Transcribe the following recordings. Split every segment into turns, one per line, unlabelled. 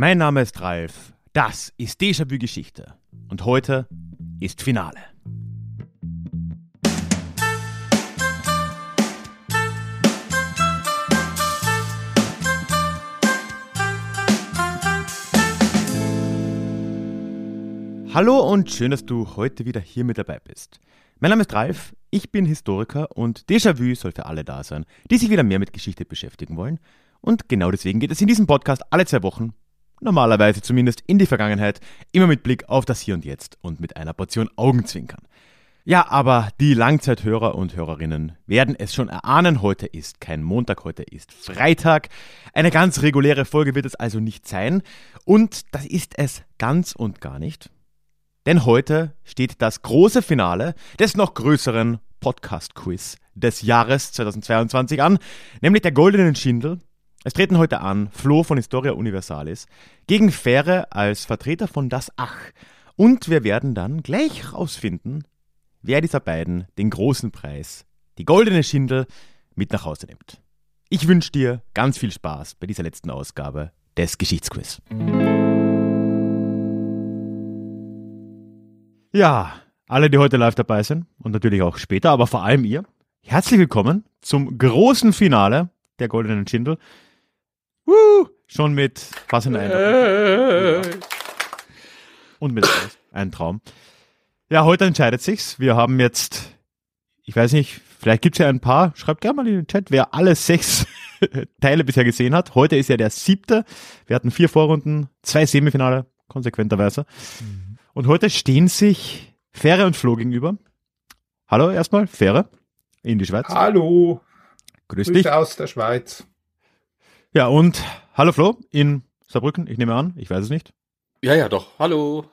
Mein Name ist Ralf. Das ist Déjà-vu Geschichte. Und heute ist Finale. Hallo und schön, dass du heute wieder hier mit dabei bist. Mein Name ist Ralf, ich bin Historiker und Déjà-vu soll für alle da sein, die sich wieder mehr mit Geschichte beschäftigen wollen. Und genau deswegen geht es in diesem Podcast alle zwei Wochen, normalerweise zumindest in die Vergangenheit, immer mit Blick auf das Hier und Jetzt und mit einer Portion Augenzwinkern. Ja, aber die Langzeithörer und Hörerinnen werden es schon erahnen, heute ist kein Montag, heute ist Freitag. Eine ganz reguläre Folge wird es also nicht sein. Und das ist es ganz und gar nicht. Denn heute steht das große Finale des noch größeren Podcast-Quiz des Jahres 2022 an, nämlich der Goldenen Schindel. Es treten heute an Flo von Historia Universalis gegen Fähre als Vertreter von Das Ach. Und wir werden dann gleich rausfinden, wer dieser beiden den großen Preis, die goldene Schindel, mit nach Hause nimmt. Ich wünsche dir ganz viel Spaß bei dieser letzten Ausgabe des Geschichtsquiz. Ja, alle, die heute live dabei sind und natürlich auch später, aber vor allem ihr, herzlich willkommen zum großen Finale der goldenen Schindel. Woo! Schon mit was in einer und mit ein Traum. Ja, heute entscheidet sich's. Wir haben jetzt, ich weiß nicht, vielleicht gibt's ja ein paar, schreibt gerne mal in den Chat, wer alle sechs Teile bisher gesehen hat. Heute ist ja der siebte. Wir hatten vier Vorrunden, zwei Semifinale, konsequenterweise. Mhm. Und heute stehen sich Fähre und Flo gegenüber. Hallo erstmal, Fähre in die Schweiz.
Hallo.
Grüß dich.
aus der Schweiz.
Ja, und hallo Flo in Saarbrücken, ich nehme an, ich weiß es nicht.
Ja, ja, doch. Hallo.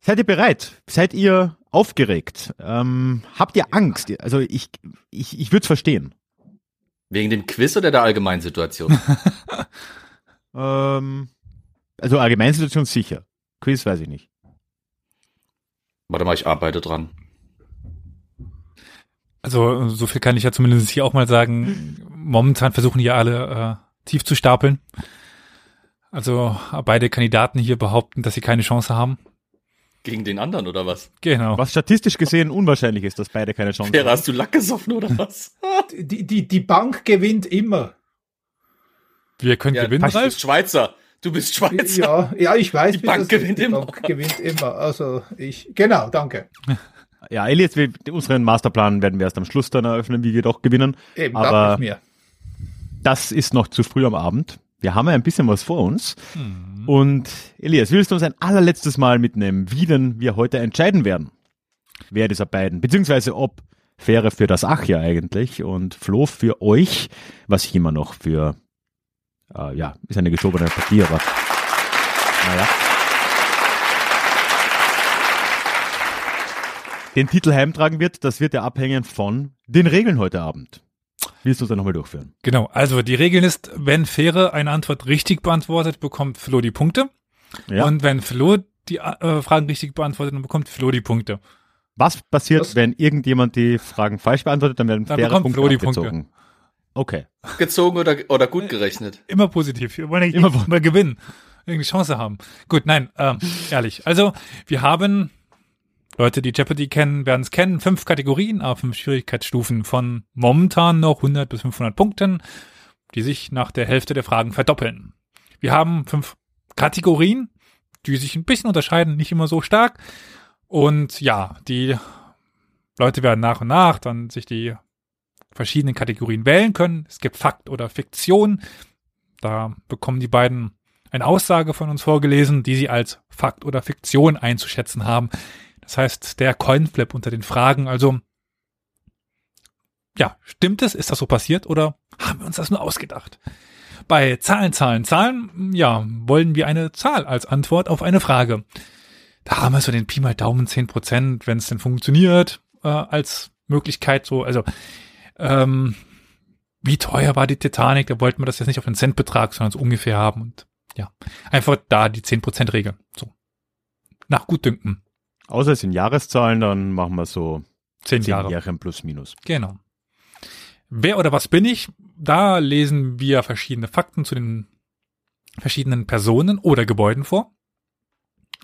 Seid ihr bereit? Seid ihr aufgeregt? Ähm, habt ihr Angst? Also ich, ich, ich würde es verstehen.
Wegen dem Quiz oder der Allgemeinsituation?
ähm, also Allgemeinsituation sicher. Quiz weiß ich nicht.
Warte mal, ich arbeite dran.
Also so viel kann ich ja zumindest hier auch mal sagen. Momentan versuchen hier alle äh, tief zu stapeln. Also beide Kandidaten hier behaupten, dass sie keine Chance haben.
Gegen den anderen oder was?
Genau. Was statistisch gesehen unwahrscheinlich ist, dass beide keine Chance
Pera, haben. hast du Lack gesoffen oder was?
die, die, die Bank gewinnt immer.
Wir können ja, gewinnen,
Du bist Schweizer. Du bist Schweizer.
Ja, ja ich weiß.
Die Bank gewinnt
die
immer.
Bank gewinnt immer. Also ich, genau, danke.
Ja, Elias, wir, unseren Masterplan werden wir erst am Schluss dann eröffnen, wie wir doch gewinnen.
Eben,
Aber das ist noch zu früh am Abend. Wir haben ja ein bisschen was vor uns. Mhm. Und Elias, willst du uns ein allerletztes Mal mitnehmen, wie denn wir heute entscheiden werden? Wer dieser beiden, beziehungsweise ob Fähre für das Ach ja eigentlich und Flo für euch, was ich immer noch für, äh, ja, ist eine geschobene Partie, aber naja. Den Titel heimtragen wird, das wird ja abhängen von den Regeln heute Abend. Willst du es dann nochmal durchführen?
Genau, also die Regel ist, wenn Fähre eine Antwort richtig beantwortet, bekommt Flo die Punkte. Ja. Und wenn Flo die äh, Fragen richtig beantwortet, dann bekommt Flo die Punkte.
Was passiert, Was? wenn irgendjemand die Fragen falsch beantwortet, dann werden dann faire Punkte Flo die abgezogen. Punkte. Okay.
Gezogen oder, oder gut gerechnet?
Immer positiv. Wir wollen immer, immer gewinnen. Irgendwie Chance haben. Gut, nein, ähm, ehrlich. Also, wir haben Leute, die Jeopardy kennen, werden es kennen. Fünf Kategorien auf fünf Schwierigkeitsstufen von momentan noch 100 bis 500 Punkten, die sich nach der Hälfte der Fragen verdoppeln. Wir haben fünf Kategorien, die sich ein bisschen unterscheiden, nicht immer so stark. Und ja, die Leute werden nach und nach dann sich die verschiedenen Kategorien wählen können. Es gibt Fakt oder Fiktion. Da bekommen die beiden eine Aussage von uns vorgelesen, die sie als Fakt oder Fiktion einzuschätzen haben. Das heißt, der Coinflip unter den Fragen, also ja, stimmt es? Ist das so passiert oder haben wir uns das nur ausgedacht? Bei Zahlen, Zahlen, Zahlen, ja, wollen wir eine Zahl als Antwort auf eine Frage. Da haben wir so den Pi mal Daumen 10 Prozent, wenn es denn funktioniert, äh, als Möglichkeit so, also ähm, wie teuer war die Titanic? Da wollten wir das jetzt nicht auf einen Centbetrag, sondern so ungefähr haben und ja, einfach da die 10 Prozent Regel. So. Nach Gutdünken.
Außer es sind Jahreszahlen, dann machen wir so
zehn, zehn Jahre.
Jahre plus minus.
Genau. Wer oder was bin ich? Da lesen wir verschiedene Fakten zu den verschiedenen Personen oder Gebäuden vor.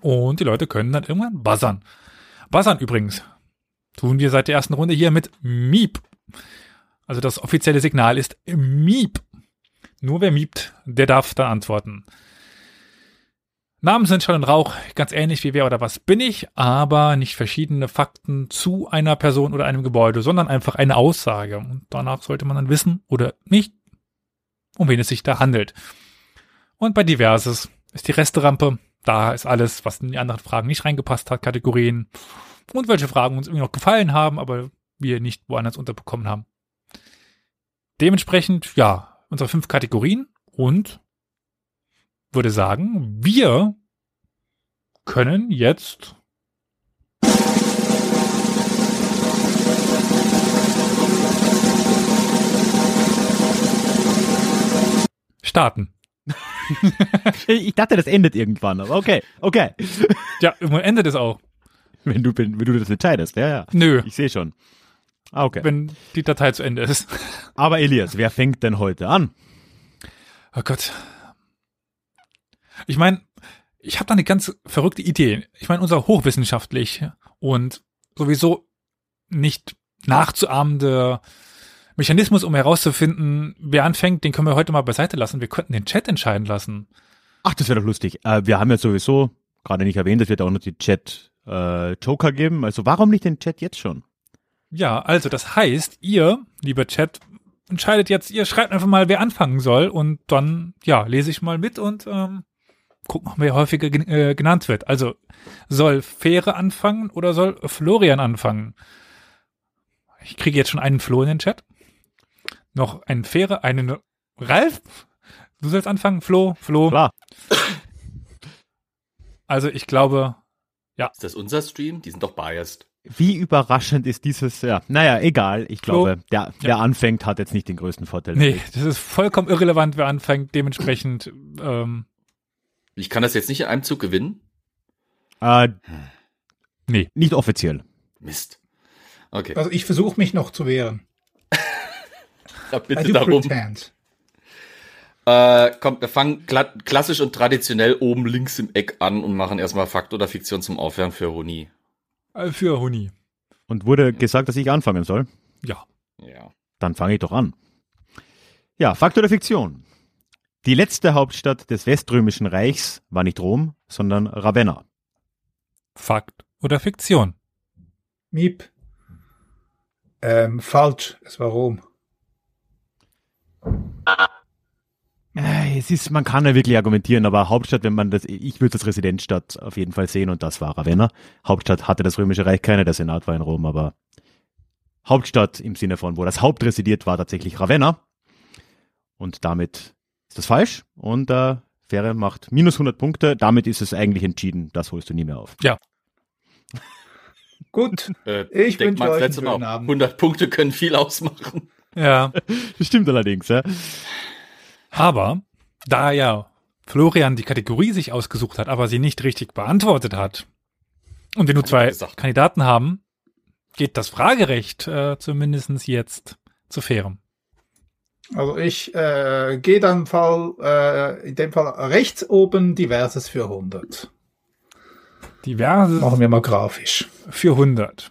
Und die Leute können dann irgendwann buzzern. Buzzern übrigens tun wir seit der ersten Runde hier mit Miep. Also das offizielle Signal ist Miep. Nur wer miept, der darf dann antworten. Namen sind Schall und Rauch, ganz ähnlich wie wer oder was bin ich, aber nicht verschiedene Fakten zu einer Person oder einem Gebäude, sondern einfach eine Aussage. Und danach sollte man dann wissen oder nicht, um wen es sich da handelt. Und bei Diverses ist die Resterampe, da ist alles, was in die anderen Fragen nicht reingepasst hat, Kategorien und welche Fragen uns irgendwie noch gefallen haben, aber wir nicht woanders unterbekommen haben. Dementsprechend, ja, unsere fünf Kategorien und würde sagen, wir können jetzt starten.
ich dachte, das endet irgendwann, aber okay, okay.
Ja, irgendwann endet es auch.
Wenn du, wenn du das entscheidest, ja, ja.
Nö,
Ich sehe schon. Ah, okay.
wenn die Datei zu Ende ist.
Aber Elias, wer fängt denn heute an?
Oh Gott. Ich meine, ich habe da eine ganz verrückte Idee. Ich meine, unser hochwissenschaftlich und sowieso nicht nachzuahmende Mechanismus, um herauszufinden, wer anfängt, den können wir heute mal beiseite lassen. Wir könnten den Chat entscheiden lassen.
Ach, das wäre doch lustig. Äh, wir haben ja sowieso gerade nicht erwähnt, es wird auch noch die Chat-Joker geben. Also warum nicht den Chat jetzt schon?
Ja, also das heißt, ihr, lieber Chat, entscheidet jetzt, ihr schreibt einfach mal, wer anfangen soll und dann, ja, lese ich mal mit und ähm, gucken, wer häufiger gen äh, genannt wird. Also soll Fähre anfangen oder soll Florian anfangen? Ich kriege jetzt schon einen Flo in den Chat. Noch einen Fähre, einen Ralf. Du sollst anfangen, Flo, Flo.
Klar.
Also ich glaube,
Ist das unser Stream? Die sind doch biased.
Wie überraschend ist dieses, ja, naja, egal. Ich
Flo?
glaube, der, wer anfängt, hat jetzt nicht den größten Vorteil.
nee, das ist vollkommen irrelevant, wer anfängt. Dementsprechend, ähm,
Ich kann das jetzt nicht in einem Zug gewinnen?
Äh,
nee.
nicht offiziell.
Mist. Okay,
Also ich versuche mich noch zu wehren.
da bitte darum.
pretend.
Äh, komm, wir fangen kla klassisch und traditionell oben links im Eck an und machen erstmal Fakt oder Fiktion zum Aufwärmen für Honi.
Äh, Für Huni.
Und wurde gesagt, dass ich anfangen soll.
Ja.
Ja.
Dann fange ich doch an. Ja, Fakt oder Fiktion? Die letzte Hauptstadt des Weströmischen Reichs war nicht Rom, sondern Ravenna.
Fakt oder Fiktion?
Miep. Ähm, falsch, es war Rom.
Äh, Es ist, man kann ja wirklich argumentieren, aber Hauptstadt, wenn man das, ich würde das Residenzstadt auf jeden Fall sehen und das war Ravenna. Hauptstadt hatte das Römische Reich keine, der Senat war in Rom, aber Hauptstadt im Sinne von, wo das Haupt residiert, war tatsächlich Ravenna. Und damit ist das falsch und äh, Fähre macht minus 100 Punkte. Damit ist es eigentlich entschieden. Das holst du nie mehr auf.
Gut,
Äh,
Ich
denk
wünsche
mal,
euch einen
Mal,
schönen Abend.
100 Punkte können viel ausmachen.
Ja.
Das stimmt allerdings, ja.
Aber da ja Florian die Kategorie sich ausgesucht hat, aber sie nicht richtig beantwortet hat und wir nur zwei. Kandidaten haben, geht das Fragerecht äh, zumindest jetzt zu Fairem.
Also ich äh, gehe dann Fall, äh, in dem Fall rechts oben diverses für 100.
Diverse
Machen wir mal grafisch.
für 100.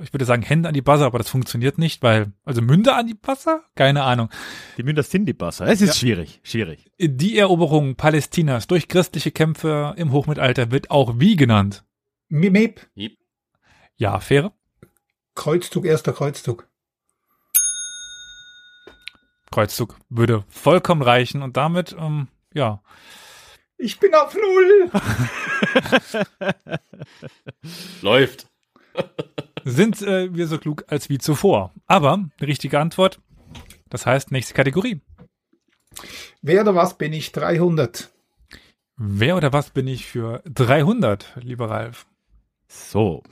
Ich würde sagen Hände an die Buzzer, aber das funktioniert nicht, weil, also Münder an die Buzzer? Keine Ahnung.
Die Münder sind die Basser. Es ist
Ja.
schwierig, schwierig.
Die Eroberung Palästinas durch christliche Kämpfe im Hochmittelalter wird auch wie genannt?
Mi- Miep.
Ja, Fähre.
Kreuzzug, erster Kreuzzug.
Kreuzzug würde vollkommen reichen und damit, ähm, ja,
Ich bin auf Null.
Läuft.
sind äh, wir so klug als wie zuvor. Aber die richtige Antwort, das heißt nächste Kategorie.
Wer oder was bin ich? 300.
Wer oder was bin ich für 300, lieber Ralf?
So.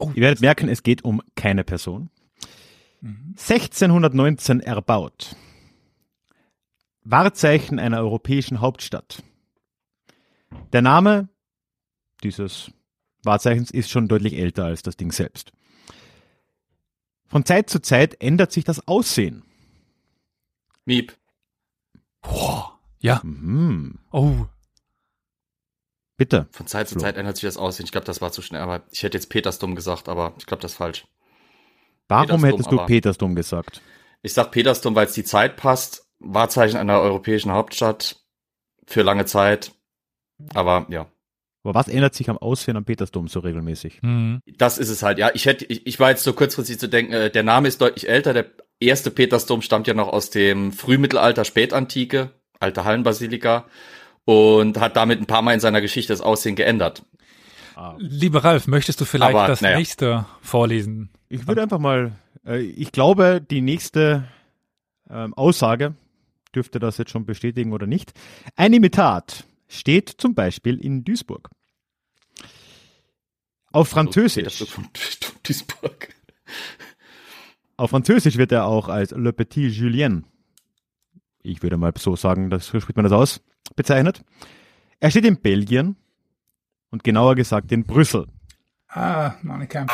Oh.
Ihr werdet merken, es geht um keine Person. 1619 erbaut. Wahrzeichen einer europäischen Hauptstadt. Der Name dieses Wahrzeichens ist schon deutlich älter als das Ding selbst. Von Zeit zu Zeit ändert sich das Aussehen.
Miep.
Boah, ja.
Mhm.
Oh,
Bitte.
Von Zeit zu
Flo.
Zeit ändert sich das Aussehen. Ich glaube, das war zu schnell. Aber ich hätte jetzt Petersdom gesagt, aber ich glaube, das ist falsch.
Warum
Petersdom,
hättest du Petersdom gesagt?
Ich sag Petersdom, weil es die Zeit passt. Wahrzeichen einer europäischen Hauptstadt für lange Zeit. Aber ja,
Aber was ändert sich am Aussehen am Petersdom so regelmäßig?
hm.
das ist es halt. Ja, ich hätte, ich, ich war jetzt so kurzfristig zu denken, äh, der Name ist deutlich älter. Der erste Petersdom stammt ja noch aus dem Frühmittelalter, Spätantike, alte Hallenbasilika und hat damit ein paar Mal in seiner Geschichte das Aussehen geändert.
Lieber Ralf, möchtest du vielleicht
Aber,
das
naja.
nächste vorlesen?
Ich würde einfach mal, äh, ich glaube, die nächste ähm, Aussage dürfte das jetzt schon bestätigen oder nicht. Ein Imitat steht zum Beispiel in Duisburg. Auf Französisch,
Duisburg.
auf Französisch wird er auch als Le Petit Julien, ich würde mal so sagen, das, so spricht man das aus, bezeichnet. Er steht in Belgien und genauer gesagt in Brüssel.
Ah, Mannequin.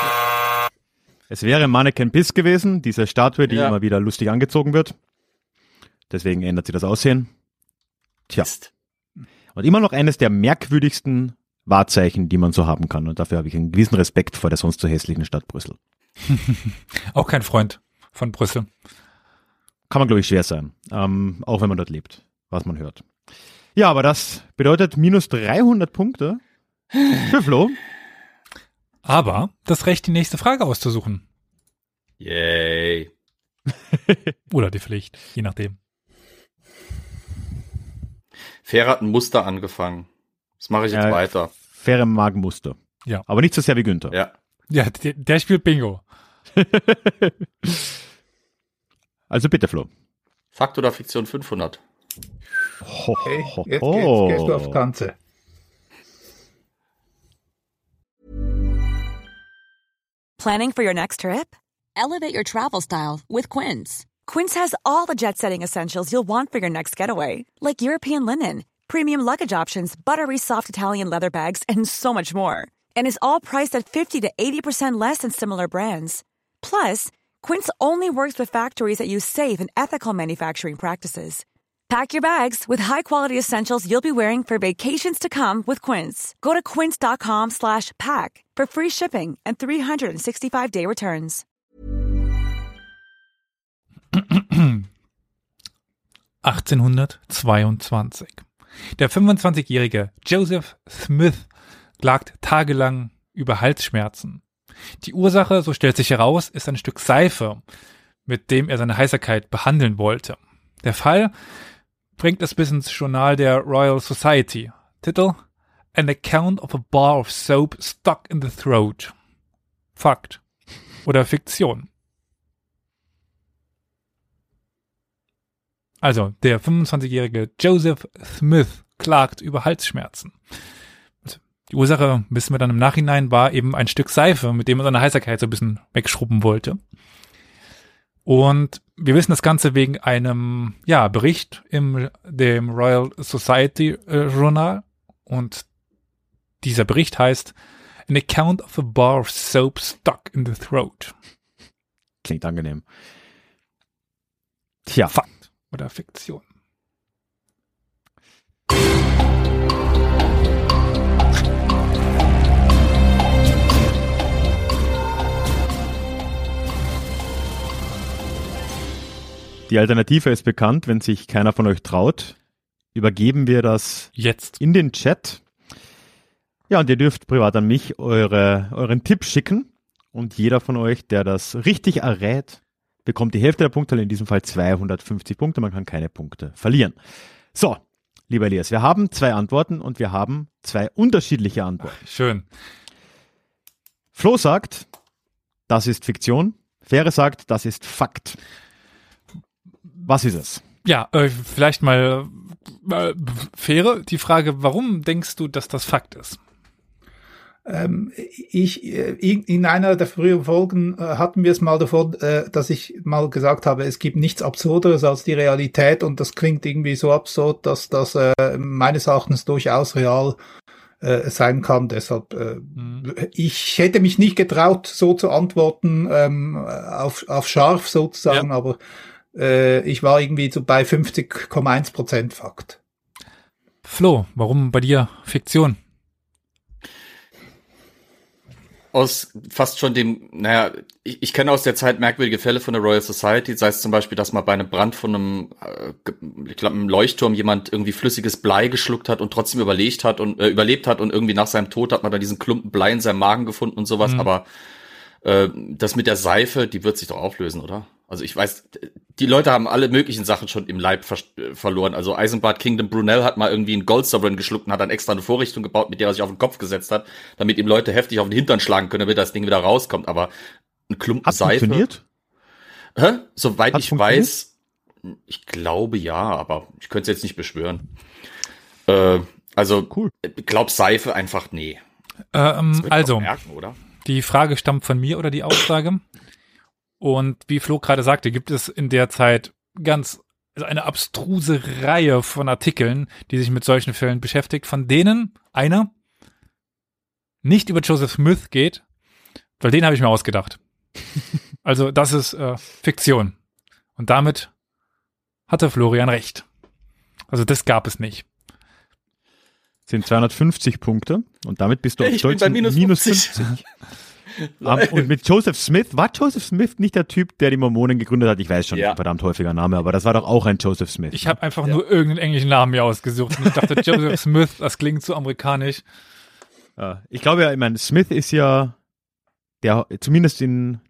Es wäre Mannequin Piss gewesen, diese Statue, die
Ja.
immer wieder lustig angezogen wird. Deswegen ändert sie das Aussehen. Tja.
Mist.
Und immer noch eines der merkwürdigsten Wahrzeichen, die man so haben kann. Und dafür habe ich einen gewissen Respekt vor der sonst so hässlichen Stadt Brüssel.
Auch kein Freund von Brüssel.
Kann man, glaube ich, schwer sein. Ähm, auch wenn man dort lebt, was man hört. Ja, aber das bedeutet minus 300 Punkte für Flo.
Aber das Recht, die nächste Frage auszusuchen.
Yay.
Oder die Pflicht, je nachdem.
Fair hat ein Muster angefangen. Das mache ich jetzt
Ja.
weiter.
Faire Magenmuster.
Ja.
Aber nicht so sehr wie Günther.
Ja.
Ja, der, der spielt Bingo.
Also bitte, Flo.
Fakt oder Fiktion 500?
Ho,
Okay, jetzt,
ho.
jetzt gehst du aufs Ganze.
Planning for your next trip? Elevate your travel style with Quince. Quince has all the jet setting essentials you'll want for your next getaway, like European linen, premium luggage options, buttery soft Italian leather bags, and so much more. And is all priced at 50 to 80% less than similar brands. Plus, Quince only works with factories that use safe and ethical manufacturing practices. Pack your bags with high-quality essentials you'll be wearing for vacations to come with Quince. Go to quince.com slash pack for free shipping and 365-day returns.
1822. Der 25-jährige Joseph Smith klagt tagelang über Halsschmerzen. Die Ursache, so stellt sich heraus, ist ein Stück Seife, mit dem er seine Heiserkeit behandeln wollte. Der Fall bringt es bis ins Journal der Royal Society. Titel An Account of a Bar of Soap Stuck in the Throat. Fakt oder Fiktion. Also, der 25-jährige Joseph Smith klagt über Halsschmerzen. Die Ursache, wissen wir dann im Nachhinein, war eben ein Stück Seife, mit dem er seine Heißerkeit so ein bisschen wegschrubben wollte. Und wir wissen das Ganze wegen einem ja, Bericht im dem Royal Society äh, Journal. Und dieser Bericht heißt An account of a bar of soap stuck in the throat.
Klingt angenehm. Tja,
Fakt oder Fiktion.
Die Alternative ist bekannt. Wenn sich keiner von euch traut, übergeben wir das
Jetzt.
in den Chat. Ja, und ihr dürft privat an mich eure, euren Tipp schicken. Und jeder von euch, der das richtig errät, bekommt die Hälfte der Punkte, in diesem Fall 250 Punkte. Man kann keine Punkte verlieren. So, lieber Elias, wir haben zwei Antworten und wir haben zwei unterschiedliche Antworten.
Schön.
Flo sagt, das ist Fiktion. Fähre sagt, das ist Fakt. Was ist es?
Ja, äh, vielleicht mal äh, faire die Frage, warum denkst du, dass das Fakt ist?
Ähm, ich, äh, in, in einer der früheren Folgen äh, hatten wir es mal davon, äh, dass ich mal gesagt habe, es gibt nichts Absurderes als die Realität und das klingt irgendwie so absurd, dass das äh, meines Erachtens durchaus real äh, sein kann. Deshalb,
Mhm.
ich hätte mich nicht getraut, so zu antworten, ähm, auf, auf scharf sozusagen, aber äh, ich war irgendwie so bei 50,1 Prozent Fakt.
Flo, warum bei dir Fiktion?
aus fast schon dem, naja, ich, ich kenne aus der Zeit merkwürdige Fälle von der Royal Society, sei es zum Beispiel, dass mal bei einem Brand von einem, äh, ich glaube, einem Leuchtturm jemand irgendwie flüssiges Blei geschluckt hat und trotzdem überlebt hat und äh, überlebt hat und irgendwie nach seinem Tod hat man dann diesen Klumpen Blei in seinem Magen gefunden und sowas, mhm. aber äh, das mit der Seife, die wird sich doch auflösen, oder? Also ich weiß, die Leute haben alle möglichen Sachen schon im Leib ver verloren. Also Eisenbart Kingdom Brunel hat mal irgendwie einen Gold Sovereign geschluckt und hat dann extra eine Vorrichtung gebaut, mit der er sich auf den Kopf gesetzt hat, damit ihm Leute heftig auf den Hintern schlagen können, damit das Ding wieder rauskommt. Aber ein Klumpen
hat
Seife.
Funktioniert?
Hä? Soweit hat ich weiß, ich glaube ja, aber ich könnte es jetzt nicht beschwören. Äh, also, cool. glaub Seife einfach nee.
Ähm, also, merken, die Frage stammt von mir oder die Aussage? Und wie Flo gerade sagte, gibt es in der Zeit ganz also eine abstruse Reihe von Artikeln, die sich mit solchen Fällen beschäftigt, von denen einer nicht über Joseph Smith geht, weil den habe ich mir ausgedacht. also das ist äh, Fiktion. Und damit hatte Florian recht. Also das gab es nicht.
Sind 250 Punkte und damit bist du
auf Stolz minus 50. Minus 50.
um, und mit Joseph Smith, war Joseph Smith nicht der Typ, der die Mormonen gegründet hat? Ich weiß schon, ja. ein verdammt häufiger Name, aber das war doch auch ein Joseph Smith.
Ich habe einfach ja. nur irgendeinen englischen Namen mir ausgesucht und ich dachte, Joseph Smith, das klingt zu amerikanisch.
Ich glaube ja, ich meine, Smith ist ja der, zumindest in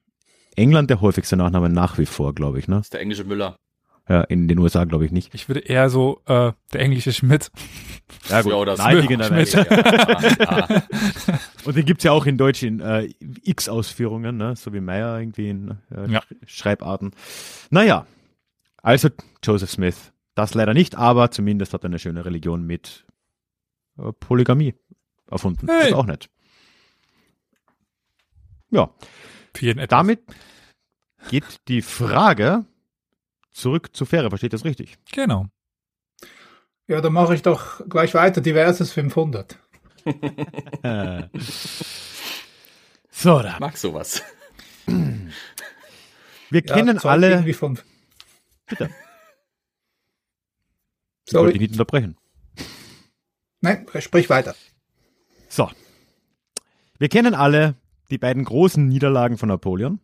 England der häufigste Nachname nach wie vor, glaube ich, ne? Das
ist der englische Müller.
Ja, in den USA glaube ich nicht.
Ich würde eher so äh, der englische Schmidt.
Ja, gut. Ja, oder Schmidt. Ja, Und den gibt's ja auch in Deutsch in äh, X-Ausführungen, ne? so wie Meyer irgendwie in äh, ja. Schreibarten. Naja, also Joseph Smith. Das leider nicht, aber zumindest hat er eine schöne Religion mit äh, Polygamie erfunden. Hey. ist auch nett. Ja. Damit geht die Frage zurück zu Fähre, versteht das richtig?
Genau.
Ja, dann mache ich doch gleich weiter. Diverses 500.
so, da. Mag sowas.
Wir ja, kennen alle. Von... Bitte. Ich Sorry. wollte nicht unterbrechen.
Nein, sprich weiter.
So. Wir kennen alle die beiden großen Niederlagen von Napoleon.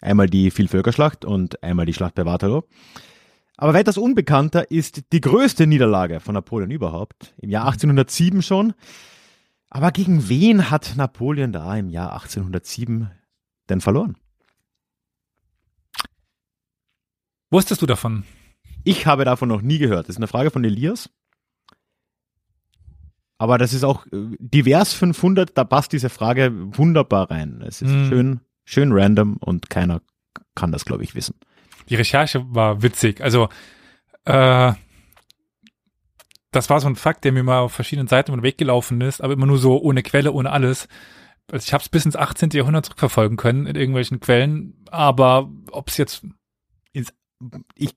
Einmal die Vielvölkerschlacht und einmal die Schlacht bei Waterloo. Aber weitaus unbekannter ist die größte Niederlage von Napoleon überhaupt, im Jahr 1807 schon. Aber gegen wen hat Napoleon da im Jahr 1807 denn verloren?
Wusstest du davon?
Ich habe davon noch nie gehört. Das ist eine Frage von Elias. Aber das ist auch äh, divers 500, da passt diese Frage wunderbar rein. Es ist hm. schön schön random und keiner kann das, glaube ich, wissen.
Die Recherche war witzig. Also, äh, das war so ein Fakt, der mir mal auf verschiedenen Seiten über den Weg gelaufen ist, aber immer nur so ohne Quelle, ohne alles. Also ich habe es bis ins 18. Jahrhundert zurückverfolgen können in irgendwelchen Quellen, aber ob es jetzt
ins ich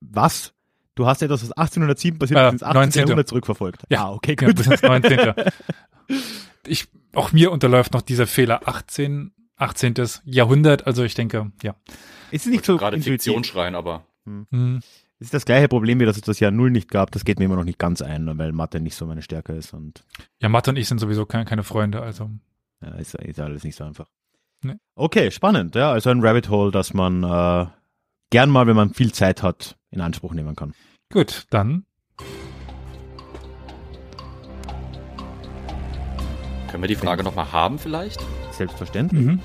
was? Du hast etwas, was 1807 passiert äh, ins 18. 19. Jahrhundert zurückverfolgt.
Ja, ah, okay, gut. Ja, bis ins 19. ich, auch mir unterläuft noch dieser Fehler 18 18. Jahrhundert. Also ich denke, ja.
Ist es nicht so
gerade Fiktion schreien, aber hm.
Hm. ist das gleiche Problem wie dass es das Jahr Null nicht gab. Das geht mir immer noch nicht ganz ein, weil Mathe nicht so meine Stärke ist und
ja, Mathe und ich sind sowieso keine, keine Freunde, also
ja, ist, ist alles nicht so einfach. Nee. Okay, spannend. Ja, also ein Rabbit Hole, das man äh, gern mal, wenn man viel Zeit hat, in Anspruch nehmen kann.
Gut, dann
Können wir die Frage nochmal haben vielleicht?
Selbstverständlich. Mhm.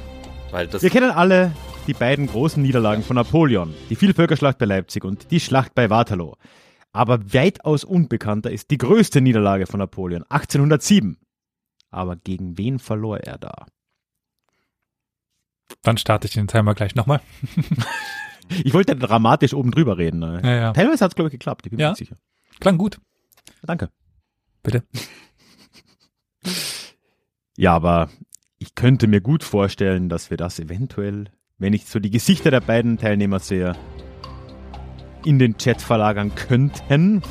Weil das wir kennen alle die beiden großen Niederlagen von Napoleon, die Vielvölkerschlacht bei Leipzig und die Schlacht bei Waterloo. Aber weitaus unbekannter ist die größte Niederlage von Napoleon, 1807. Aber gegen wen verlor er da?
Dann starte ich den Timer gleich nochmal.
ich wollte dramatisch oben drüber reden. Ne? Ja, ja. Teilweise hat es, glaube ich, geklappt. Ich bin
ja.
mir sicher.
Klang gut.
Danke.
Bitte.
Ja, aber ich könnte mir gut vorstellen, dass wir das eventuell, wenn ich so die Gesichter der beiden Teilnehmer sehe, in den Chat verlagern könnten.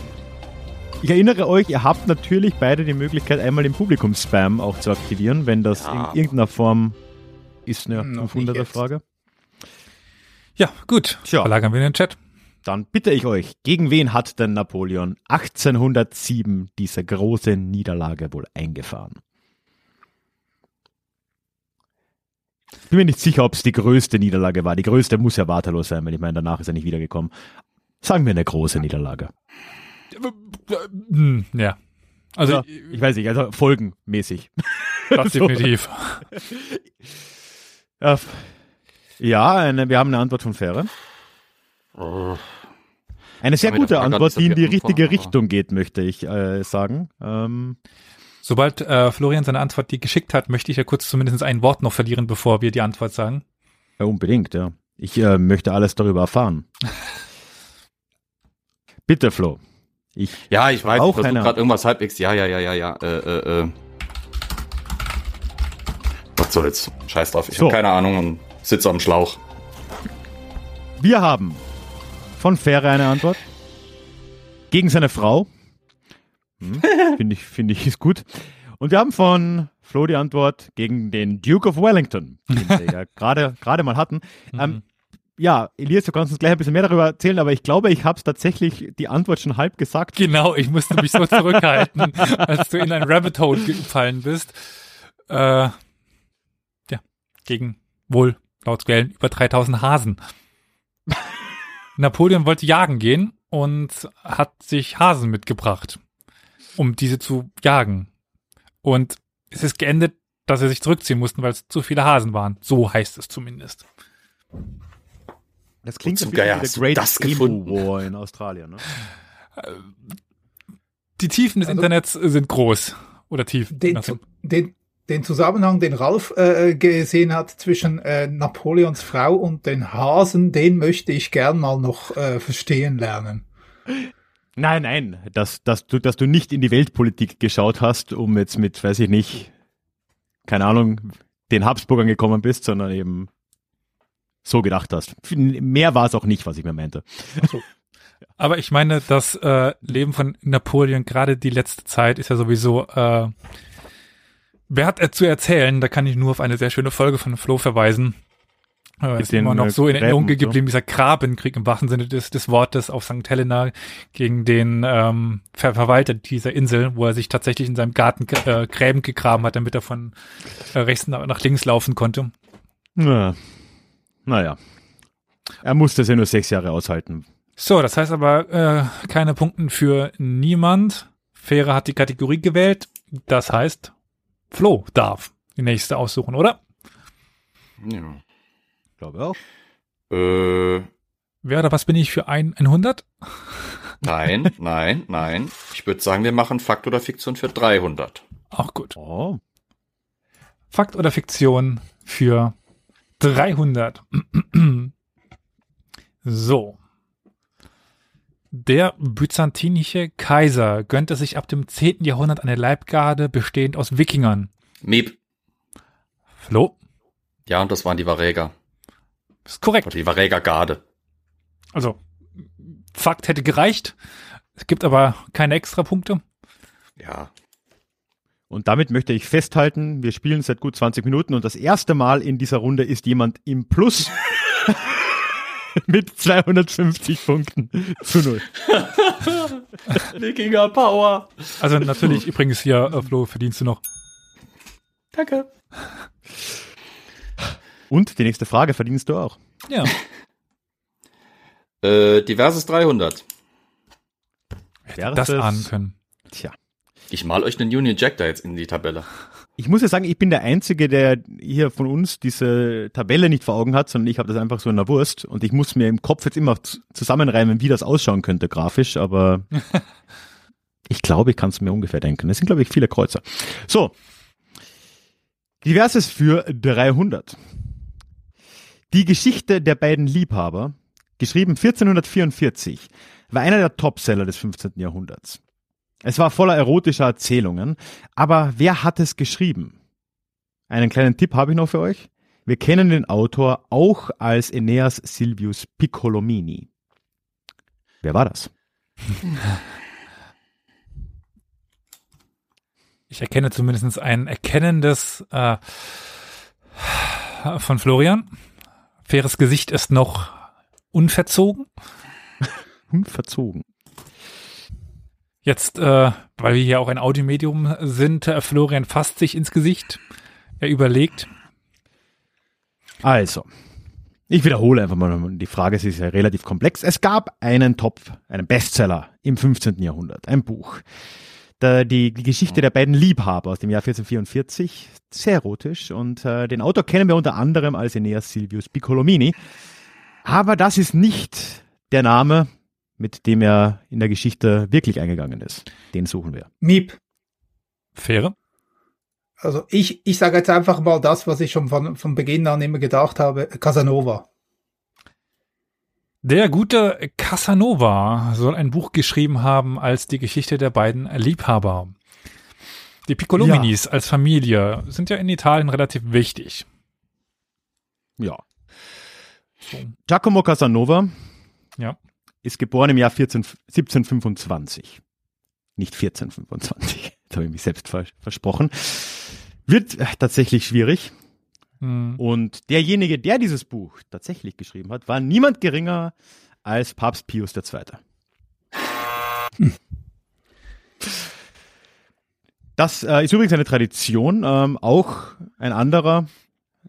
Ich erinnere euch, ihr habt natürlich beide die Möglichkeit, einmal den Publikum-Spam auch zu aktivieren, wenn das ja. in irgendeiner Form ist eine 500er-Frage.
Ja, gut. Tja. Verlagern wir in den Chat.
dann bitte ich euch, gegen wen hat denn Napoleon 1807 diese große Niederlage wohl eingefahren? Ich bin mir nicht sicher, ob es die größte Niederlage war. Die größte muss ja Waterloo sein, weil ich meine, danach ist er nicht wiedergekommen. Sagen wir eine große Niederlage.
Hm, ja. Also,
Also, ich weiß nicht, also folgenmäßig.
das definitiv.
Ja, Ja, eine, wir haben eine Antwort von Fähre. Eine sehr gute Antwort, die in die richtige Richtung geht, möchte ich äh, sagen. Ähm,
Sobald äh, Florian seine Antwort die geschickt hat, möchte ich ja kurz zumindest ein Wort noch verlieren, bevor wir die Antwort sagen.
ja, unbedingt, ja. Ich äh, möchte alles darüber erfahren. Bitte, Flo. Ich,
Ja, ich weiß,
Auch
ich versuche gerade irgendwas halbwegs. Ja, ja, ja, ja, ja. Äh, äh, äh. Was soll's? Scheiß drauf. Ich
So.
habe keine Ahnung und sitze am Schlauch.
wir haben von Fähre eine Antwort. Gegen seine Frau. Hm, Finde ich, finde ich, ist gut. Und wir haben von Flo die Antwort gegen den Duke of Wellington, den wir ja gerade, gerade mal hatten. Ähm, ja, Elias, du kannst uns gleich ein bisschen mehr darüber erzählen, aber ich glaube, ich habe es tatsächlich die Antwort schon halb gesagt.
Genau, ich musste mich so zurückhalten, als du in ein Rabbit Hole gefallen bist. Äh, ja, gegen wohl laut Quellen über 3000 Hasen. Napoleon wollte jagen gehen und hat sich Hasen mitgebracht, um diese zu jagen. Und es ist geendet, dass sie sich zurückziehen mussten, weil es zu viele Hasen waren. So heißt es zumindest.
Das klingt so wie der Great
das
Emu
gefunden?
War in Australien. Ne?
Die Tiefen des
Also-
Internets sind groß. Oder tief.
Den, den, den Zusammenhang, den Ralf äh, gesehen hat zwischen äh, Napoleons Frau und den Hasen, den möchte ich gern mal noch äh, verstehen lernen.
Nein, nein, dass, dass, du, dass du nicht in die Weltpolitik geschaut hast, um jetzt mit, weiß ich nicht, keine Ahnung, den Habsburgern gekommen bist, sondern eben so gedacht hast. Mehr war es auch nicht, was ich mir meinte.
Aber ich meine, das äh, Leben von Napoleon, gerade die letzte Zeit, ist ja sowieso, äh, wer hat er zu erzählen? Da kann ich nur auf eine sehr schöne Folge von Flo verweisen. Äh, ist
den,
immer noch
äh,
so in Erinnerung
so.
geblieben, dieser Grabenkrieg im wahrsten Sinne des, des Wortes auf St. Helena gegen den ähm, Ver Verwalter dieser Insel, wo er sich tatsächlich in seinem Garten äh, Gräben gegraben hat, damit er von äh, rechts nach, nach links laufen konnte.
Na, naja. Er musste es ja nur sechs Jahre aushalten.
So, das heißt aber äh, keine Punkten für niemand. Fähre hat die Kategorie gewählt. Das heißt, Flo darf die nächste aussuchen, oder?
Ja.
Glaube auch.
Äh,
Wer oder was bin ich für ein 100?
nein, nein, nein. Ich würde sagen, wir machen Fakt oder Fiktion für 300.
Auch gut.
Oh.
Fakt oder Fiktion für 300. so. Der byzantinische Kaiser gönnte sich ab dem 10. Jahrhundert eine Leibgarde bestehend aus Wikingern.
Miep.
Flo,
Ja, und das waren die Varäger.
Ist korrekt.
Oder die Varäger-Garde.
Also, Fakt hätte gereicht. Es gibt aber keine Extrapunkte.
Ja.
Und damit möchte ich festhalten, wir spielen seit gut 20 Minuten und das erste Mal in dieser Runde ist jemand im Plus mit 250 Punkten zu null.
Wikinger Power.
Also natürlich übrigens hier, äh, Flo, verdienst du noch.
Danke.
Und die nächste Frage verdienst du auch.
Ja.
Äh, diverses 300.
Wäre
das ahnen können.
Tja.
Ich mal euch einen Union Jack da jetzt in die Tabelle.
Ich muss ja sagen, ich bin der Einzige, der hier von uns diese Tabelle nicht vor Augen hat, sondern ich habe das einfach so in der Wurst und ich muss mir im Kopf jetzt immer zusammenreimen, wie das ausschauen könnte grafisch, aber ich glaube, ich kann es mir ungefähr denken. Es sind, glaube ich, viele Kreuzer. So. Diverses für 300. Die Geschichte der beiden Liebhaber, geschrieben 1444, war einer der Topseller des 15. Jahrhunderts. Es war voller erotischer Erzählungen, aber wer hat es geschrieben? Einen kleinen Tipp habe ich noch für euch. Wir kennen den Autor auch als Aeneas Silvius Piccolomini. Wer war das?
Ich erkenne zumindest ein erkennendes äh, von Florian. Faires Gesicht ist noch unverzogen.
unverzogen.
Jetzt, äh, weil wir hier auch ein Audiomedium sind, äh, Florian fasst sich ins Gesicht. Er überlegt.
Also, ich wiederhole einfach mal die Frage, ist ja relativ komplex. Es gab einen Topf, einen Bestseller im 15. Jahrhundert, ein Buch. Der, die, Geschichte der beiden Liebhaber aus dem Jahr 1444, sehr erotisch. Und äh, den Autor kennen wir unter anderem als Aeneas Silvius Piccolomini. Aber das ist nicht der Name, mit dem er in der Geschichte wirklich eingegangen ist. Den suchen wir.
Miep.
Fähre.
Also ich, ich sage jetzt einfach mal das, was ich schon von, von Beginn an immer gedacht habe. Casanova.
Der gute Casanova soll ein Buch geschrieben haben als die Geschichte der beiden Liebhaber. Die Piccolominis ja. als Familie sind ja in Italien relativ wichtig.
Ja. So. Giacomo Casanova
ja.
ist geboren im Jahr 14, 1725. Nicht 1425. Da habe ich mich selbst vers versprochen. Wird äh, tatsächlich schwierig.
Hm.
Und derjenige, der dieses Buch tatsächlich geschrieben hat, war niemand geringer als Papst Pius II. Hm. Das äh, ist übrigens eine Tradition. Ähm, auch ein anderer,